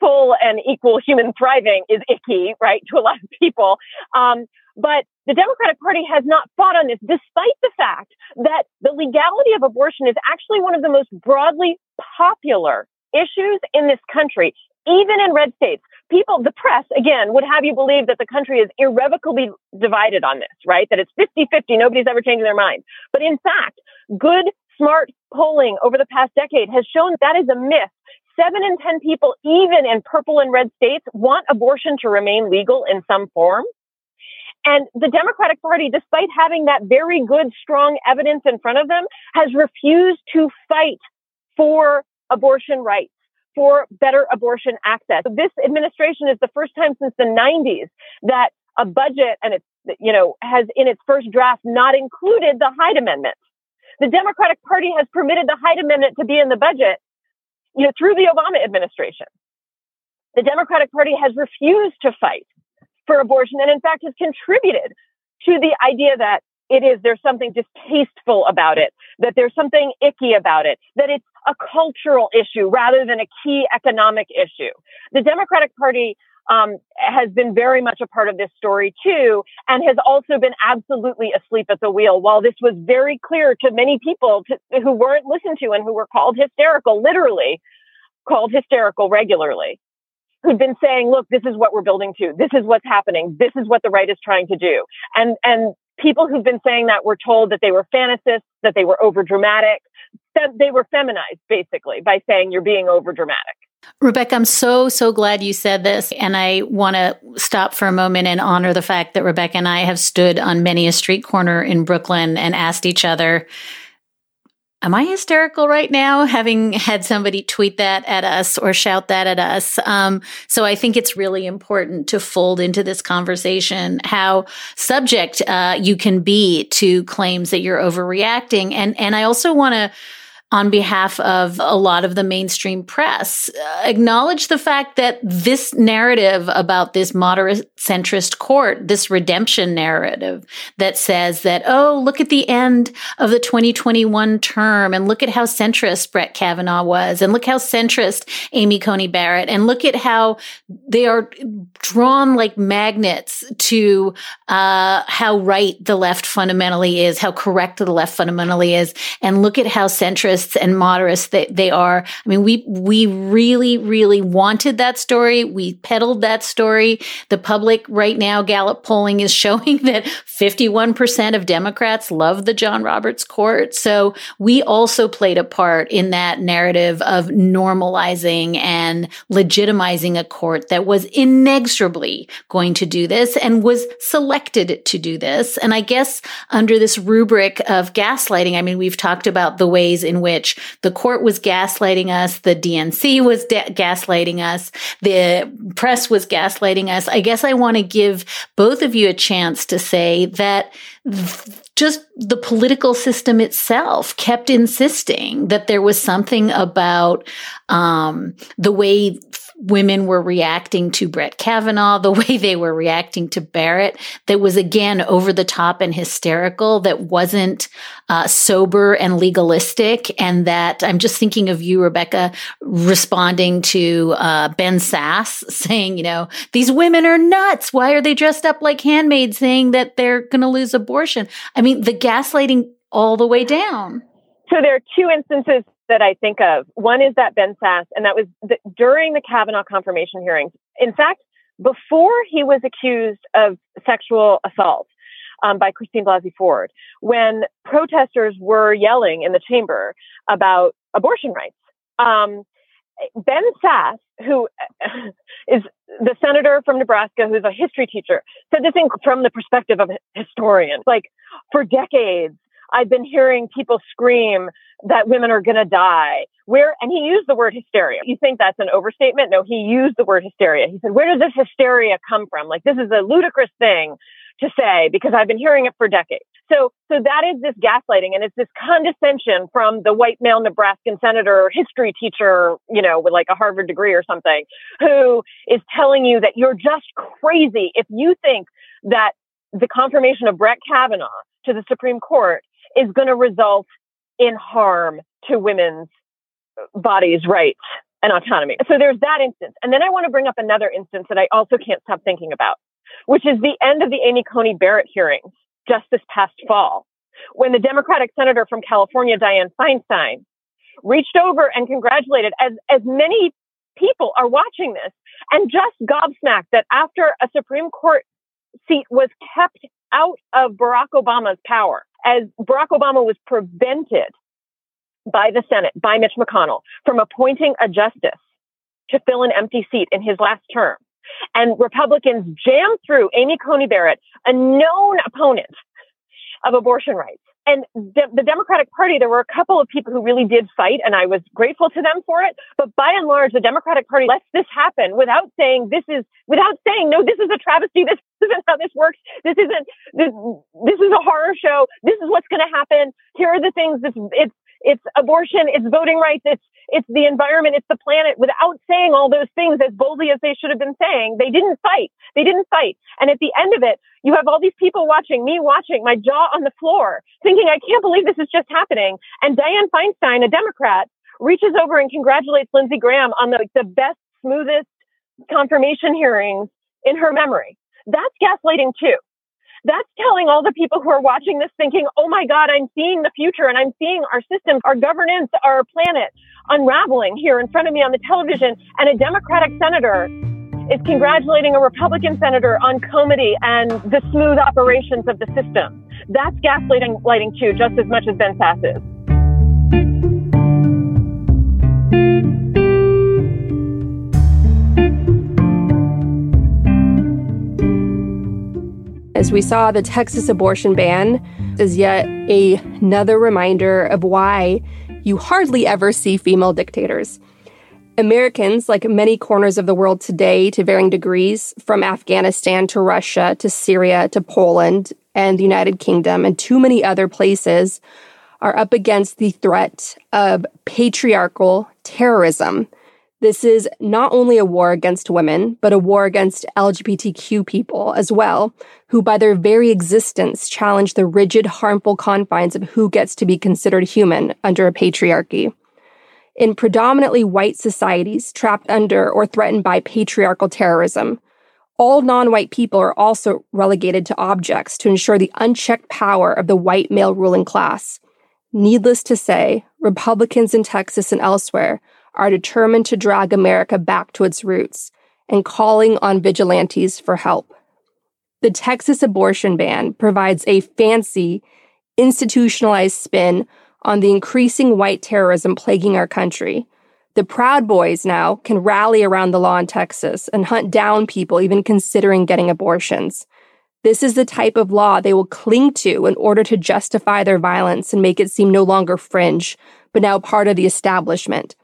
[SPEAKER 10] full and equal human thriving is icky, right, to a lot of people. Um, but the Democratic Party has not fought on this, despite the fact that the legality of abortion is actually one of the most broadly popular issues in this country, even in red states. People, the press, again, would have you believe that the country is irrevocably divided on this, right? That it's 50 50, nobody's ever changing their mind. But in fact, good, smart polling over the past decade has shown that is a myth seven in 10 people, even in purple and red states, want abortion to remain legal in some form. And the Democratic Party, despite having that very good, strong evidence in front of them, has refused to fight for abortion rights, for better abortion access. This administration is the first time since the 90s that a budget and it's, you know, has in its first draft not included the Hyde Amendment. The Democratic Party has permitted the Hyde Amendment to be in the budget, you know, through the Obama administration. The Democratic Party has refused to fight for abortion and in fact has contributed to the idea that it is there's something distasteful about it, that there's something icky about it, that it's a cultural issue rather than a key economic issue. The Democratic Party um, has been very much a part of this story too, and has also been absolutely asleep at the wheel. While this was very clear to many people to, who weren't listened to and who were called hysterical, literally called hysterical regularly, who'd been saying, "Look, this is what we're building to. This is what's happening. This is what the right is trying to do," and and people who've been saying that were told that they were fantasists, that they were over dramatic, that they were feminized basically by saying you're being over dramatic.
[SPEAKER 4] Rebecca, I'm so, so glad you said this. And I want to stop for a moment and honor the fact that Rebecca and I have stood on many a street corner in Brooklyn and asked each other, Am I hysterical right now, having had somebody tweet that at us or shout that at us? Um, so I think it's really important to fold into this conversation how subject uh, you can be to claims that you're overreacting, and and I also want to on behalf of a lot of the mainstream press, uh, acknowledge the fact that this narrative about this moderate centrist court, this redemption narrative that says that, oh, look at the end of the 2021 term and look at how centrist Brett Kavanaugh was and look how centrist Amy Coney Barrett and look at how they are drawn like magnets to uh, how right the left fundamentally is, how correct the left fundamentally is, and look at how centrist and moderates that they are. I mean, we, we really, really wanted that story. We peddled that story. The public right now, Gallup polling is (laughs) showing that 51% of Democrats love the John Roberts court. So we also played a part in that narrative of normalizing and legitimizing a court that was inexorably going to do this and was selected to do this. And I guess under this rubric of gaslighting, I mean, we've talked about the ways in which the court was gaslighting us, the DNC was da- gaslighting us, the press was gaslighting us. I guess I want to give both of you a chance to say that just the political system itself kept insisting that there was something about um, the way women were reacting to Brett Kavanaugh, the way they were reacting to Barrett, that was again over the top and hysterical, that wasn't uh, sober and legalistic. And that I'm just thinking of you, Rebecca, responding to uh, Ben Sasse (laughs) saying, you know, these women are nuts. Why are they dressed up like handmaids saying that they're going to lose abortion? I mean, the gaslighting all the way down.
[SPEAKER 10] So there are two instances that I think of. One is that Ben Sasse, and that was the, during the Kavanaugh confirmation hearings. In fact, before he was accused of sexual assault um, by Christine Blasey Ford, when protesters were yelling in the chamber about abortion rights, um, Ben Sasse, who (laughs) is the senator from Nebraska, who's a history teacher, said this thing from the perspective of a historian. Like, for decades, I've been hearing people scream that women are going to die. Where, and he used the word hysteria. You think that's an overstatement? No, he used the word hysteria. He said, where does this hysteria come from? Like, this is a ludicrous thing to say because I've been hearing it for decades. So, so that is this gaslighting and it's this condescension from the white male Nebraskan senator, history teacher, you know, with like a Harvard degree or something, who is telling you that you're just crazy if you think that the confirmation of Brett Kavanaugh to the Supreme Court is going to result in harm to women's bodies' rights and autonomy. So there's that instance. And then I want to bring up another instance that I also can't stop thinking about, which is the end of the Amy Coney Barrett hearings just this past fall, when the Democratic senator from California, Dianne Feinstein, reached over and congratulated as, as many people are watching this and just gobsmacked that after a Supreme Court seat was kept out of Barack Obama's power, as Barack Obama was prevented by the Senate, by Mitch McConnell, from appointing a justice to fill an empty seat in his last term. And Republicans jammed through Amy Coney Barrett, a known opponent of abortion rights. And de- the Democratic Party, there were a couple of people who really did fight, and I was grateful to them for it. But by and large, the Democratic Party lets this happen without saying this is, without saying, no, this is a travesty. This isn't how this works. This isn't, this, this is a horror show. This is what's going to happen. Here are the things. This, it's, it's abortion, it's voting rights, it's it's the environment, it's the planet, without saying all those things as boldly as they should have been saying. They didn't fight. They didn't fight. And at the end of it, you have all these people watching, me watching, my jaw on the floor, thinking, I can't believe this is just happening. And Dianne Feinstein, a Democrat, reaches over and congratulates Lindsey Graham on the, the best, smoothest confirmation hearings in her memory. That's gaslighting too that's telling all the people who are watching this thinking, oh my God, I'm seeing the future and I'm seeing our systems, our governance, our planet unraveling here in front of me on the television. And a Democratic senator is congratulating a Republican senator on comity and the smooth operations of the system. That's gaslighting lighting too, just as much as Ben Sasse is.
[SPEAKER 13] As we saw, the Texas abortion ban is yet another reminder of why you hardly ever see female dictators. Americans, like many corners of the world today to varying degrees, from Afghanistan to Russia to Syria to Poland and the United Kingdom and too many other places, are up against the threat of patriarchal terrorism this is not only a war against women, but a war against LGBTQ people as well, who by their very existence challenge the rigid, harmful confines of who gets to be considered human under a patriarchy. In predominantly white societies trapped under or threatened by patriarchal terrorism, all non white people are also relegated to objects to ensure the unchecked power of the white male ruling class. Needless to say, Republicans in Texas and elsewhere are determined to drag America back to its roots and calling on vigilantes for help. The Texas abortion ban provides a fancy, institutionalized spin on the increasing white terrorism plaguing our country. The Proud Boys now can rally around the law in Texas and hunt down people even considering getting abortions. This is the type of law they will cling to in order to justify their violence and make it seem no longer fringe, but now part of the establishment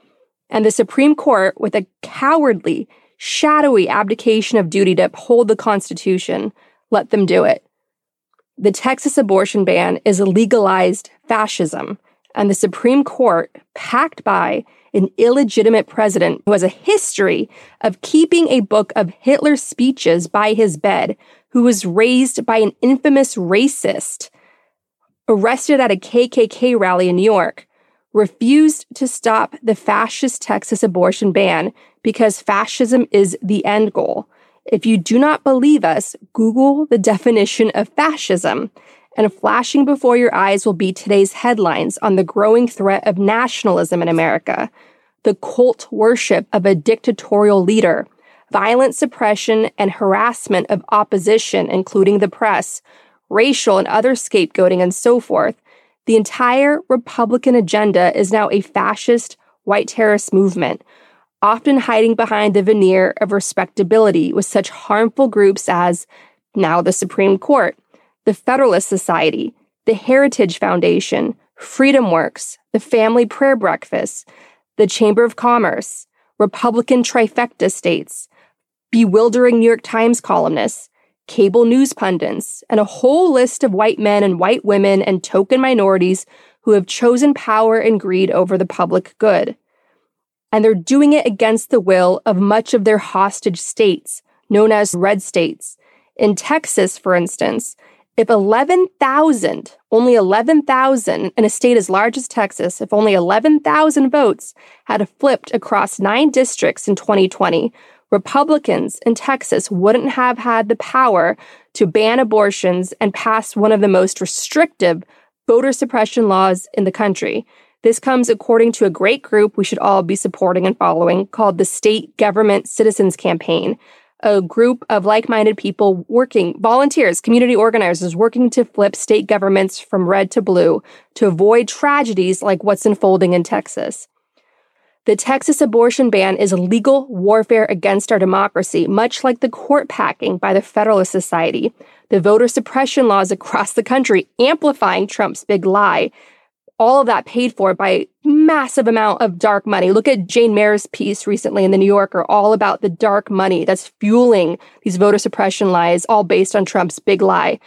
[SPEAKER 13] and the Supreme Court, with a cowardly, shadowy abdication of duty to uphold the Constitution, let them do it. The Texas abortion ban is a legalized fascism, and the Supreme Court, packed by an illegitimate president who has a history of keeping a book of Hitler's speeches by his bed, who was raised by an infamous racist, arrested at a KKK rally in New York, refused to stop the fascist Texas abortion ban because fascism is the end goal. If you do not believe us, Google the definition of fascism, and flashing before your eyes will be today's headlines on the growing threat of nationalism in America, the cult worship of a dictatorial leader, violent suppression and harassment of opposition, including the press, racial and other scapegoating, and so forth, the entire Republican agenda is now a fascist white terrorist movement, often hiding behind the veneer of respectability with such harmful groups as now the Supreme Court, the Federalist Society, the Heritage Foundation, Freedom Works, the Family Prayer Breakfast, the Chamber of Commerce, Republican trifecta states, bewildering New York Times columnists, cable news pundits, and a whole list of white men and white women and token minorities who have chosen power and greed over the public good. And they're doing it against the will of much of their hostage states, known as red states. In Texas, for instance, if 11,000, only 11,000 in a state as large as Texas, if only 11,000 votes had flipped across nine districts in 2020, Republicans in Texas wouldn't have had the power to ban abortions and pass one of the most restrictive voter suppression laws in the country. This comes according to a great group we should all be supporting and following called the State Government Citizens Campaign, a group of like minded people working, volunteers, community organizers working to flip state governments from red to blue to avoid tragedies like what's unfolding in Texas. The Texas abortion ban is legal warfare against our democracy, much like the court packing by the Federalist Society, the voter suppression laws across the country amplifying Trump's big lie. All of that paid for by massive amount of dark money. Look at Jane Mayer's piece recently in the New Yorker, all about the dark money that's fueling these voter suppression lies, all based on Trump's big lie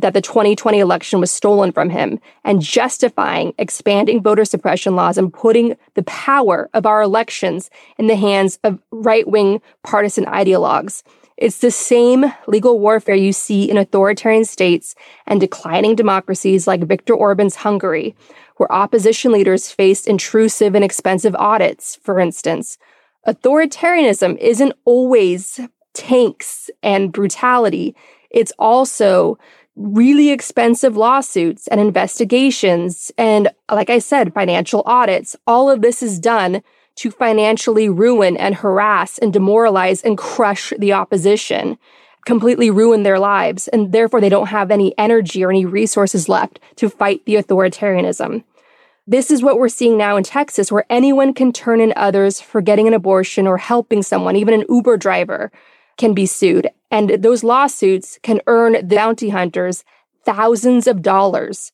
[SPEAKER 13] that the 2020 election was stolen from him and justifying expanding voter suppression laws and putting the power of our elections in the hands of right wing partisan ideologues. It's the same legal warfare you see in authoritarian states and declining democracies like Viktor Orban's Hungary, where opposition leaders faced intrusive and expensive audits, for instance. Authoritarianism isn't always tanks and brutality. It's also really expensive lawsuits and investigations. And like I said, financial audits. All of this is done to financially ruin and harass and demoralize and crush the opposition, completely ruin their lives. And therefore, they don't have any energy or any resources left to fight the authoritarianism. This is what we're seeing now in Texas, where anyone can turn in others for getting an abortion or helping someone, even an Uber driver can be sued. And those lawsuits can earn the bounty hunters thousands of dollars.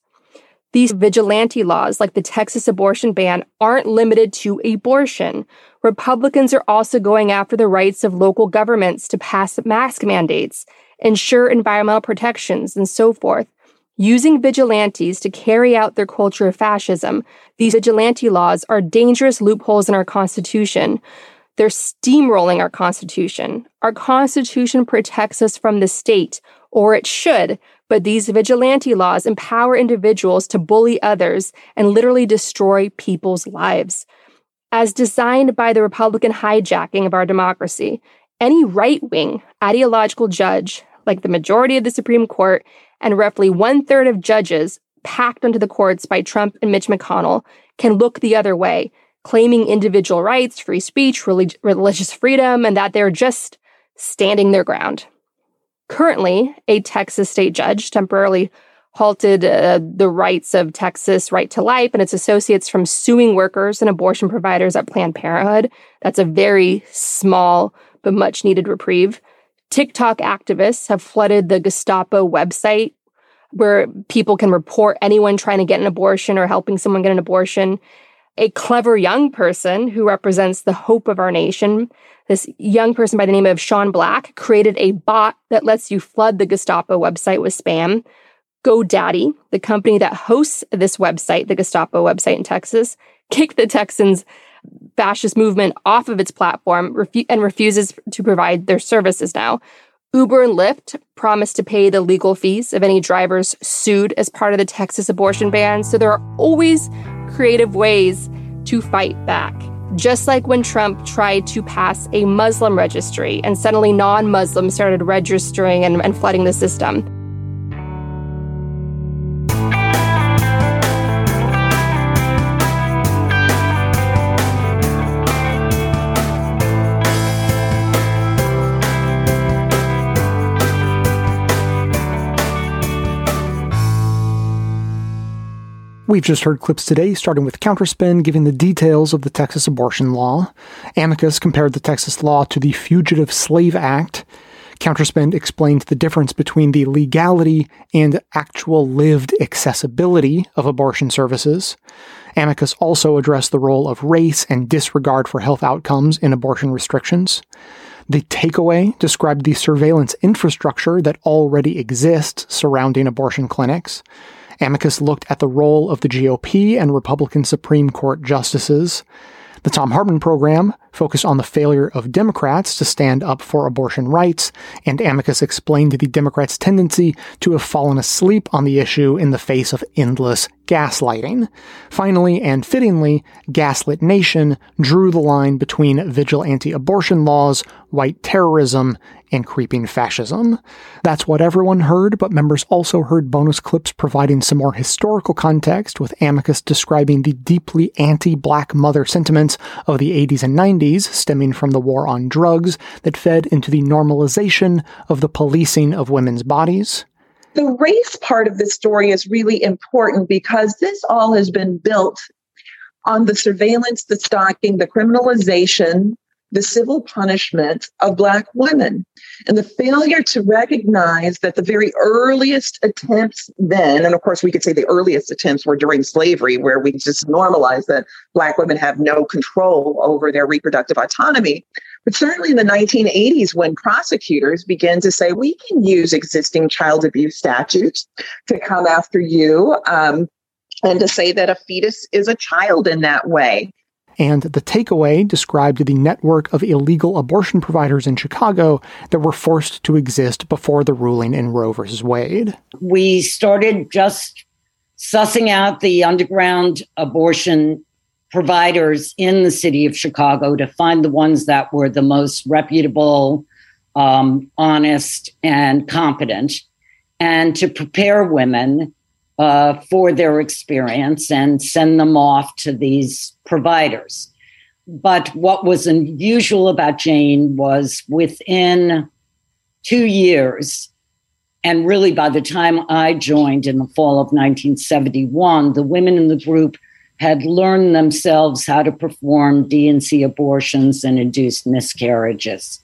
[SPEAKER 13] These vigilante laws, like the Texas abortion ban, aren't limited to abortion. Republicans are also going after the rights of local governments to pass mask mandates, ensure environmental protections, and so forth. Using vigilantes to carry out their culture of fascism, these vigilante laws are dangerous loopholes in our Constitution. They're steamrolling our Constitution. Our Constitution protects us from the state, or it should, but these vigilante laws empower individuals to bully others and literally destroy people's lives. As designed by the Republican hijacking of our democracy, any right wing ideological judge, like the majority of the Supreme Court and roughly one third of judges packed onto the courts by Trump and Mitch McConnell, can look the other way, claiming individual rights, free speech, relig- religious freedom, and that they're just standing their ground. Currently, a Texas state judge temporarily halted uh, the rights of Texas Right to Life and its associates from suing workers and abortion providers at Planned Parenthood. That's a very small but much needed reprieve. TikTok activists have flooded the Gestapo website where people can report anyone trying to get an abortion or helping someone get an abortion. A clever young person who represents the hope of our nation, this young person by the name of Sean Black, created a bot that lets you flood the Gestapo website with spam. GoDaddy, the company that hosts this website, the Gestapo website in Texas, (laughs) kicked the Texans fascist movement off of its platform refu- and refuses to provide their services now. Uber and Lyft promised to pay the legal fees of any drivers sued as part of the Texas abortion ban. So there are always creative ways to fight back. Just like when Trump tried to pass a Muslim registry and suddenly non Muslims started registering and, and flooding the system.
[SPEAKER 1] We've just heard clips today, starting with Counterspin giving the details of the Texas abortion law. Amicus compared the Texas law to the Fugitive Slave Act. Counterspin explained the difference between the legality and actual lived accessibility of abortion services. Amicus also addressed the role of race and disregard for health outcomes in abortion restrictions. The takeaway described the surveillance infrastructure that already exists surrounding abortion clinics. Amicus looked at the role of the GOP and Republican Supreme Court justices. The Thom Hartmann program focused on the failure of Democrats to stand up for abortion rights, and Amicus explained the Democrats' tendency to have fallen asleep on the issue in the face of endless gaslighting. Finally, and fittingly, Gaslit Nation drew the line between vigilante abortion laws, white terrorism, and creeping fascism. That's what everyone heard, but members also heard bonus clips providing some more historical context, with Amicus describing the deeply anti black mother sentiments of the 80s and 90s stemming from the war on drugs that fed into the normalization of the policing of women's bodies.
[SPEAKER 5] The race part of this story is really important because this all has been built on the surveillance, the stalking, the criminalization the civil punishment of Black women and the failure to recognize that the very earliest attempts then, and of course, we could say the earliest attempts were during slavery, where we just normalized that Black women have no control over their reproductive autonomy. But certainly in the 1980s, when prosecutors began to say, we can use existing child abuse statutes to come after you. Um, and to say that a fetus is a child in that way
[SPEAKER 1] and the takeaway described the network of illegal abortion providers in Chicago that were forced to exist before the ruling in Roe v. Wade.
[SPEAKER 14] We started just sussing out the underground abortion providers in the city of Chicago to find the ones that were the most reputable, um, honest, and competent, and to prepare women uh, for their experience and send them off to these providers. But what was unusual about Jane was within two years, and really by the time I joined in the fall of 1971, the women in the group had learned themselves how to perform D&C abortions and induced miscarriages.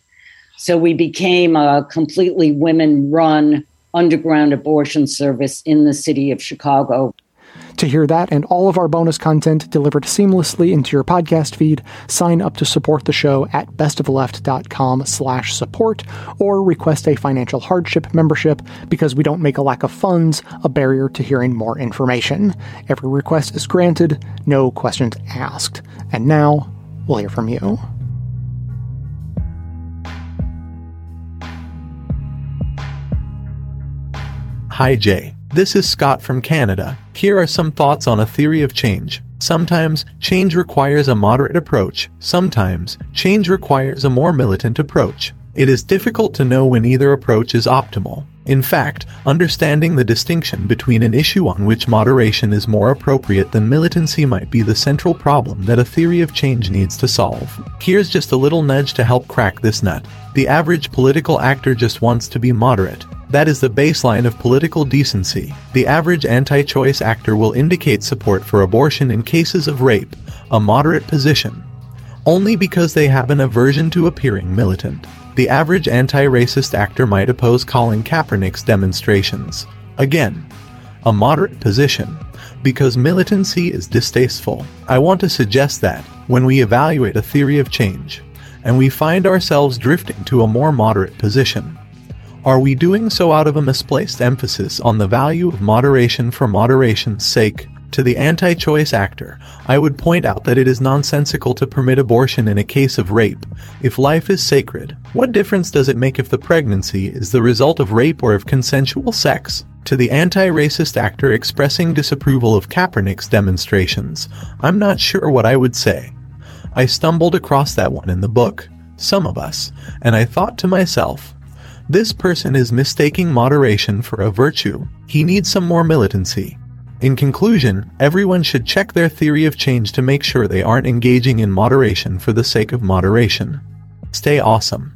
[SPEAKER 14] So we became a completely women run underground abortion service in the city of Chicago.
[SPEAKER 1] To hear that and all of our bonus content delivered seamlessly into your podcast feed, sign up to support the show at bestoftheleft.com slash support or request a financial hardship membership because we don't make a lack of funds a barrier to hearing more information. Every request is granted, no questions asked. And now, we'll hear from you.
[SPEAKER 15] Hi, Jay. This is Scott from Canada. Here are some thoughts on a theory of change. Sometimes change requires a moderate approach. Sometimes change requires a more militant approach. It is difficult to know when either approach is optimal. In fact, understanding the distinction between an issue on which moderation is more appropriate than militancy might be the central problem that a theory of change needs to solve. Here's just a little nudge to help crack this nut. The average political actor just wants to be moderate. That is the baseline of political decency. The average anti choice actor will indicate support for abortion in cases of rape, a moderate position, only because they have an aversion to appearing militant. The average anti racist actor might oppose Colin Kaepernick's demonstrations. Again, a moderate position, because militancy is distasteful. I want to suggest that, when we evaluate a theory of change, and we find ourselves drifting to a more moderate position, are we doing so out of a misplaced emphasis on the value of moderation for moderation's sake? To the anti choice actor, I would point out that it is nonsensical to permit abortion in a case of rape. If life is sacred, what difference does it make if the pregnancy is the result of rape or of consensual sex? To the anti racist actor expressing disapproval of Kaepernick's demonstrations, I'm not sure what I would say. I stumbled across that one in the book, Some of Us, and I thought to myself, this person is mistaking moderation for a virtue. He needs some more militancy. In conclusion, everyone should check their theory of change to make sure they aren't engaging in moderation for the sake of moderation. Stay awesome.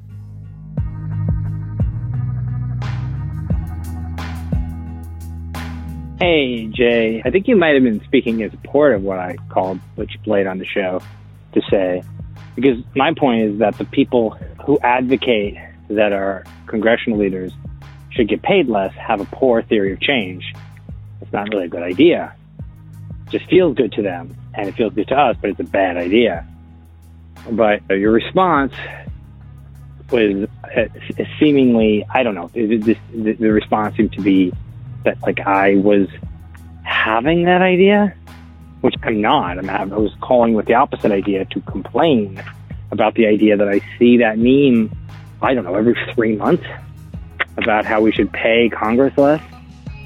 [SPEAKER 16] Hey, Jay. I think you might have been speaking in support of what I called what you played on the show to say. Because my point is that the people who advocate that our congressional leaders should get paid less have a poor theory of change. It's not really a good idea. It just feels good to them, and it feels good to us, but it's a bad idea. But your response was uh, seemingly, I don't know, this, the response seemed to be that like I was having that idea, which I'm not. I'm, I was calling with the opposite idea to complain about the idea that I see that meme I don't know, every three months about how we should pay Congress less.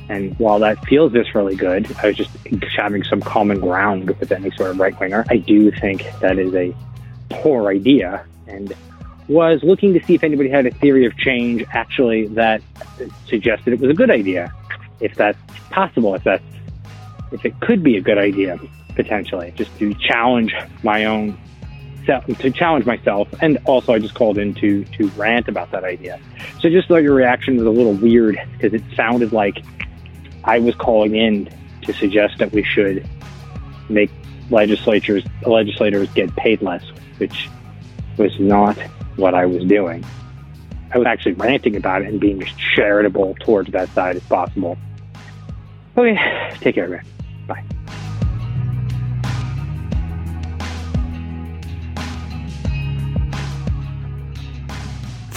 [SPEAKER 16] And while that feels this really good, I was just having some common ground with any sort of right winger. I do think that is a poor idea and was looking to see if anybody had a theory of change actually that suggested it was a good idea. If that's possible, if that's if it could be a good idea potentially, just to challenge my own to challenge myself, and also I just called in to to rant about that idea. So just thought your reaction was a little weird because it sounded like I was calling in to suggest that we should make legislatures legislators get paid less, which was not what I was doing. I was actually ranting about it and being as charitable towards that side as possible. Okay, take care, man.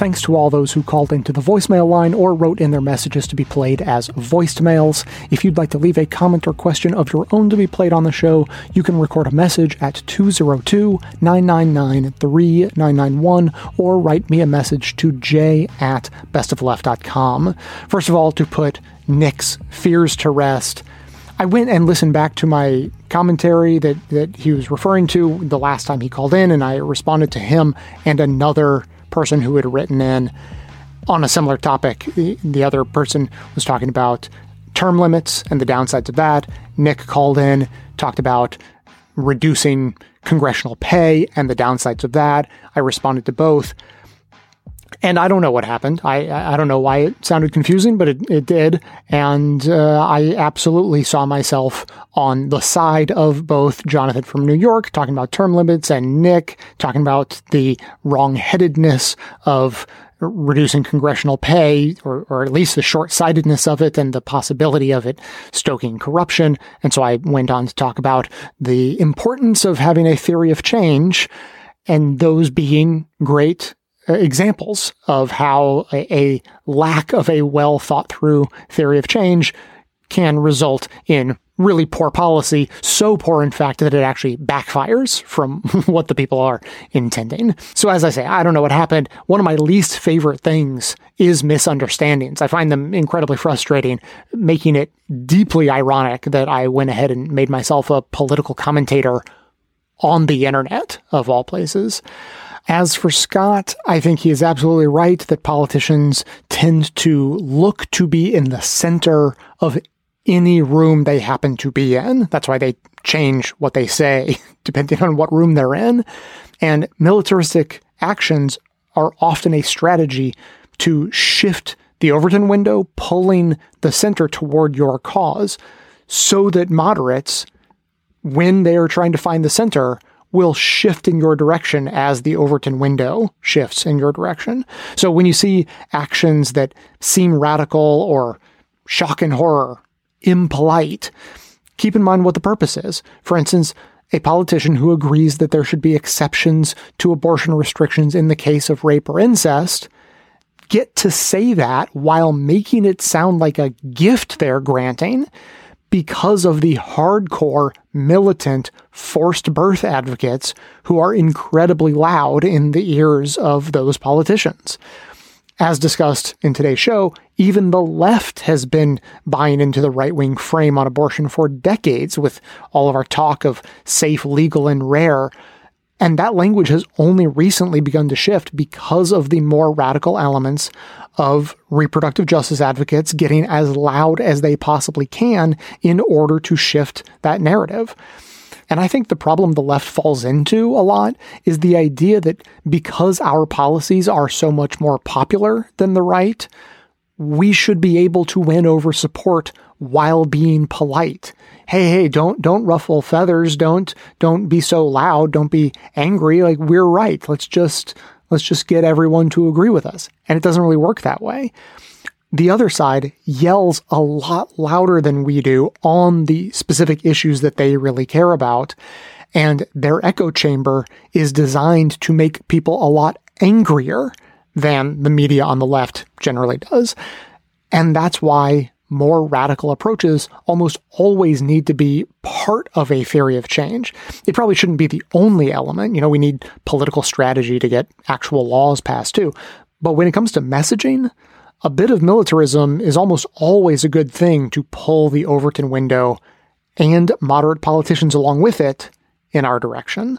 [SPEAKER 1] Thanks to all those who called into the voicemail line or wrote in their messages to be played as voicemails. If you'd like to leave a comment or question of your own to be played on the show, you can record a message at 202 999 3991 or write me a message to j at bestoftheleft.com. First of all, to put Nick's fears to rest, I went and listened back to my commentary that, that he was referring to the last time he called in, and I responded to him and another person who had written in on a similar topic. The, the other person was talking about term limits and the downsides of that. Nick called in, talked about reducing congressional pay and the downsides of that. I responded to both. And I don't know what happened. I I don't know why it sounded confusing, but it, it did. And uh, I absolutely saw myself on the side of both Jonathan from New York talking about term limits and Nick talking about the wrongheadedness of reducing congressional pay, or, or at least the short sightedness of it and the possibility of it stoking corruption. And so I went on to talk about the importance of having a theory of change and those being great Uh, examples of how a, a lack of a well thought through theory of change can result in really poor policy, so poor, in fact, that it actually backfires from (laughs) what the people are intending. So, as I say, I don't know what happened. One of my least favorite things is misunderstandings. I find them incredibly frustrating, making it deeply ironic that I went ahead and made myself a political commentator on the internet, of all places. As for Scott, I think he is absolutely right that politicians tend to look to be in the center of any room they happen to be in. That's why they change what they say (laughs) depending on what room they're in. And militaristic actions are often a strategy to shift the Overton window, pulling the center toward your cause so that moderates, when they are trying to find the center, will shift in your direction as the Overton window shifts in your direction. So when you see actions that seem radical or shock and horror impolite, keep in mind what the purpose is. For instance, a politician who agrees that there should be exceptions to abortion restrictions in the case of rape or incest get to say that while making it sound like a gift they're granting because of the hardcore, militant, forced birth advocates who are incredibly loud in the ears of those politicians. As discussed in today's show, even the left has been buying into the right wing frame on abortion for decades with all of our talk of safe, legal, and rare. And that language has only recently begun to shift because of the more radical elements of reproductive justice advocates getting as loud as they possibly can in order to shift that narrative. And I think the problem the left falls into a lot is the idea that because our policies are so much more popular than the right, we should be able to win over support while being polite. Hey, hey, don't don't ruffle feathers, don't don't be so loud, don't be angry. Like we're right. Let's just let's just get everyone to agree with us. And it doesn't really work that way the other side yells a lot louder than we do on the specific issues that they really care about. And their echo chamber is designed to make people a lot angrier than the media on the left generally does. And that's why more radical approaches almost always need to be part of a theory of change. It probably shouldn't be the only element. You know, we need political strategy to get actual laws passed too. But when it comes to messaging, a bit of militarism is almost always a good thing to pull the Overton window and moderate politicians along with it in our direction.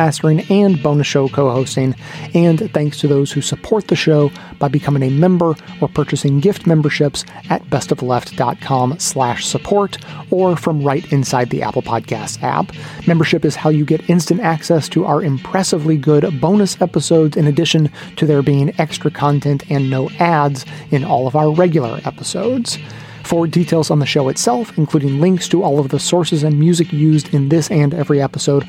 [SPEAKER 1] mastering, and bonus show co hosting. And thanks to those who support the show by becoming a member or purchasing gift memberships at bestoftheleft.com slash support or from right inside the Apple Podcast app. Membership is how you get instant access to our impressively good bonus episodes in addition to there being extra content and no ads in all of our regular episodes. For details on the show itself, including links to all of the sources and music used in this and every episode,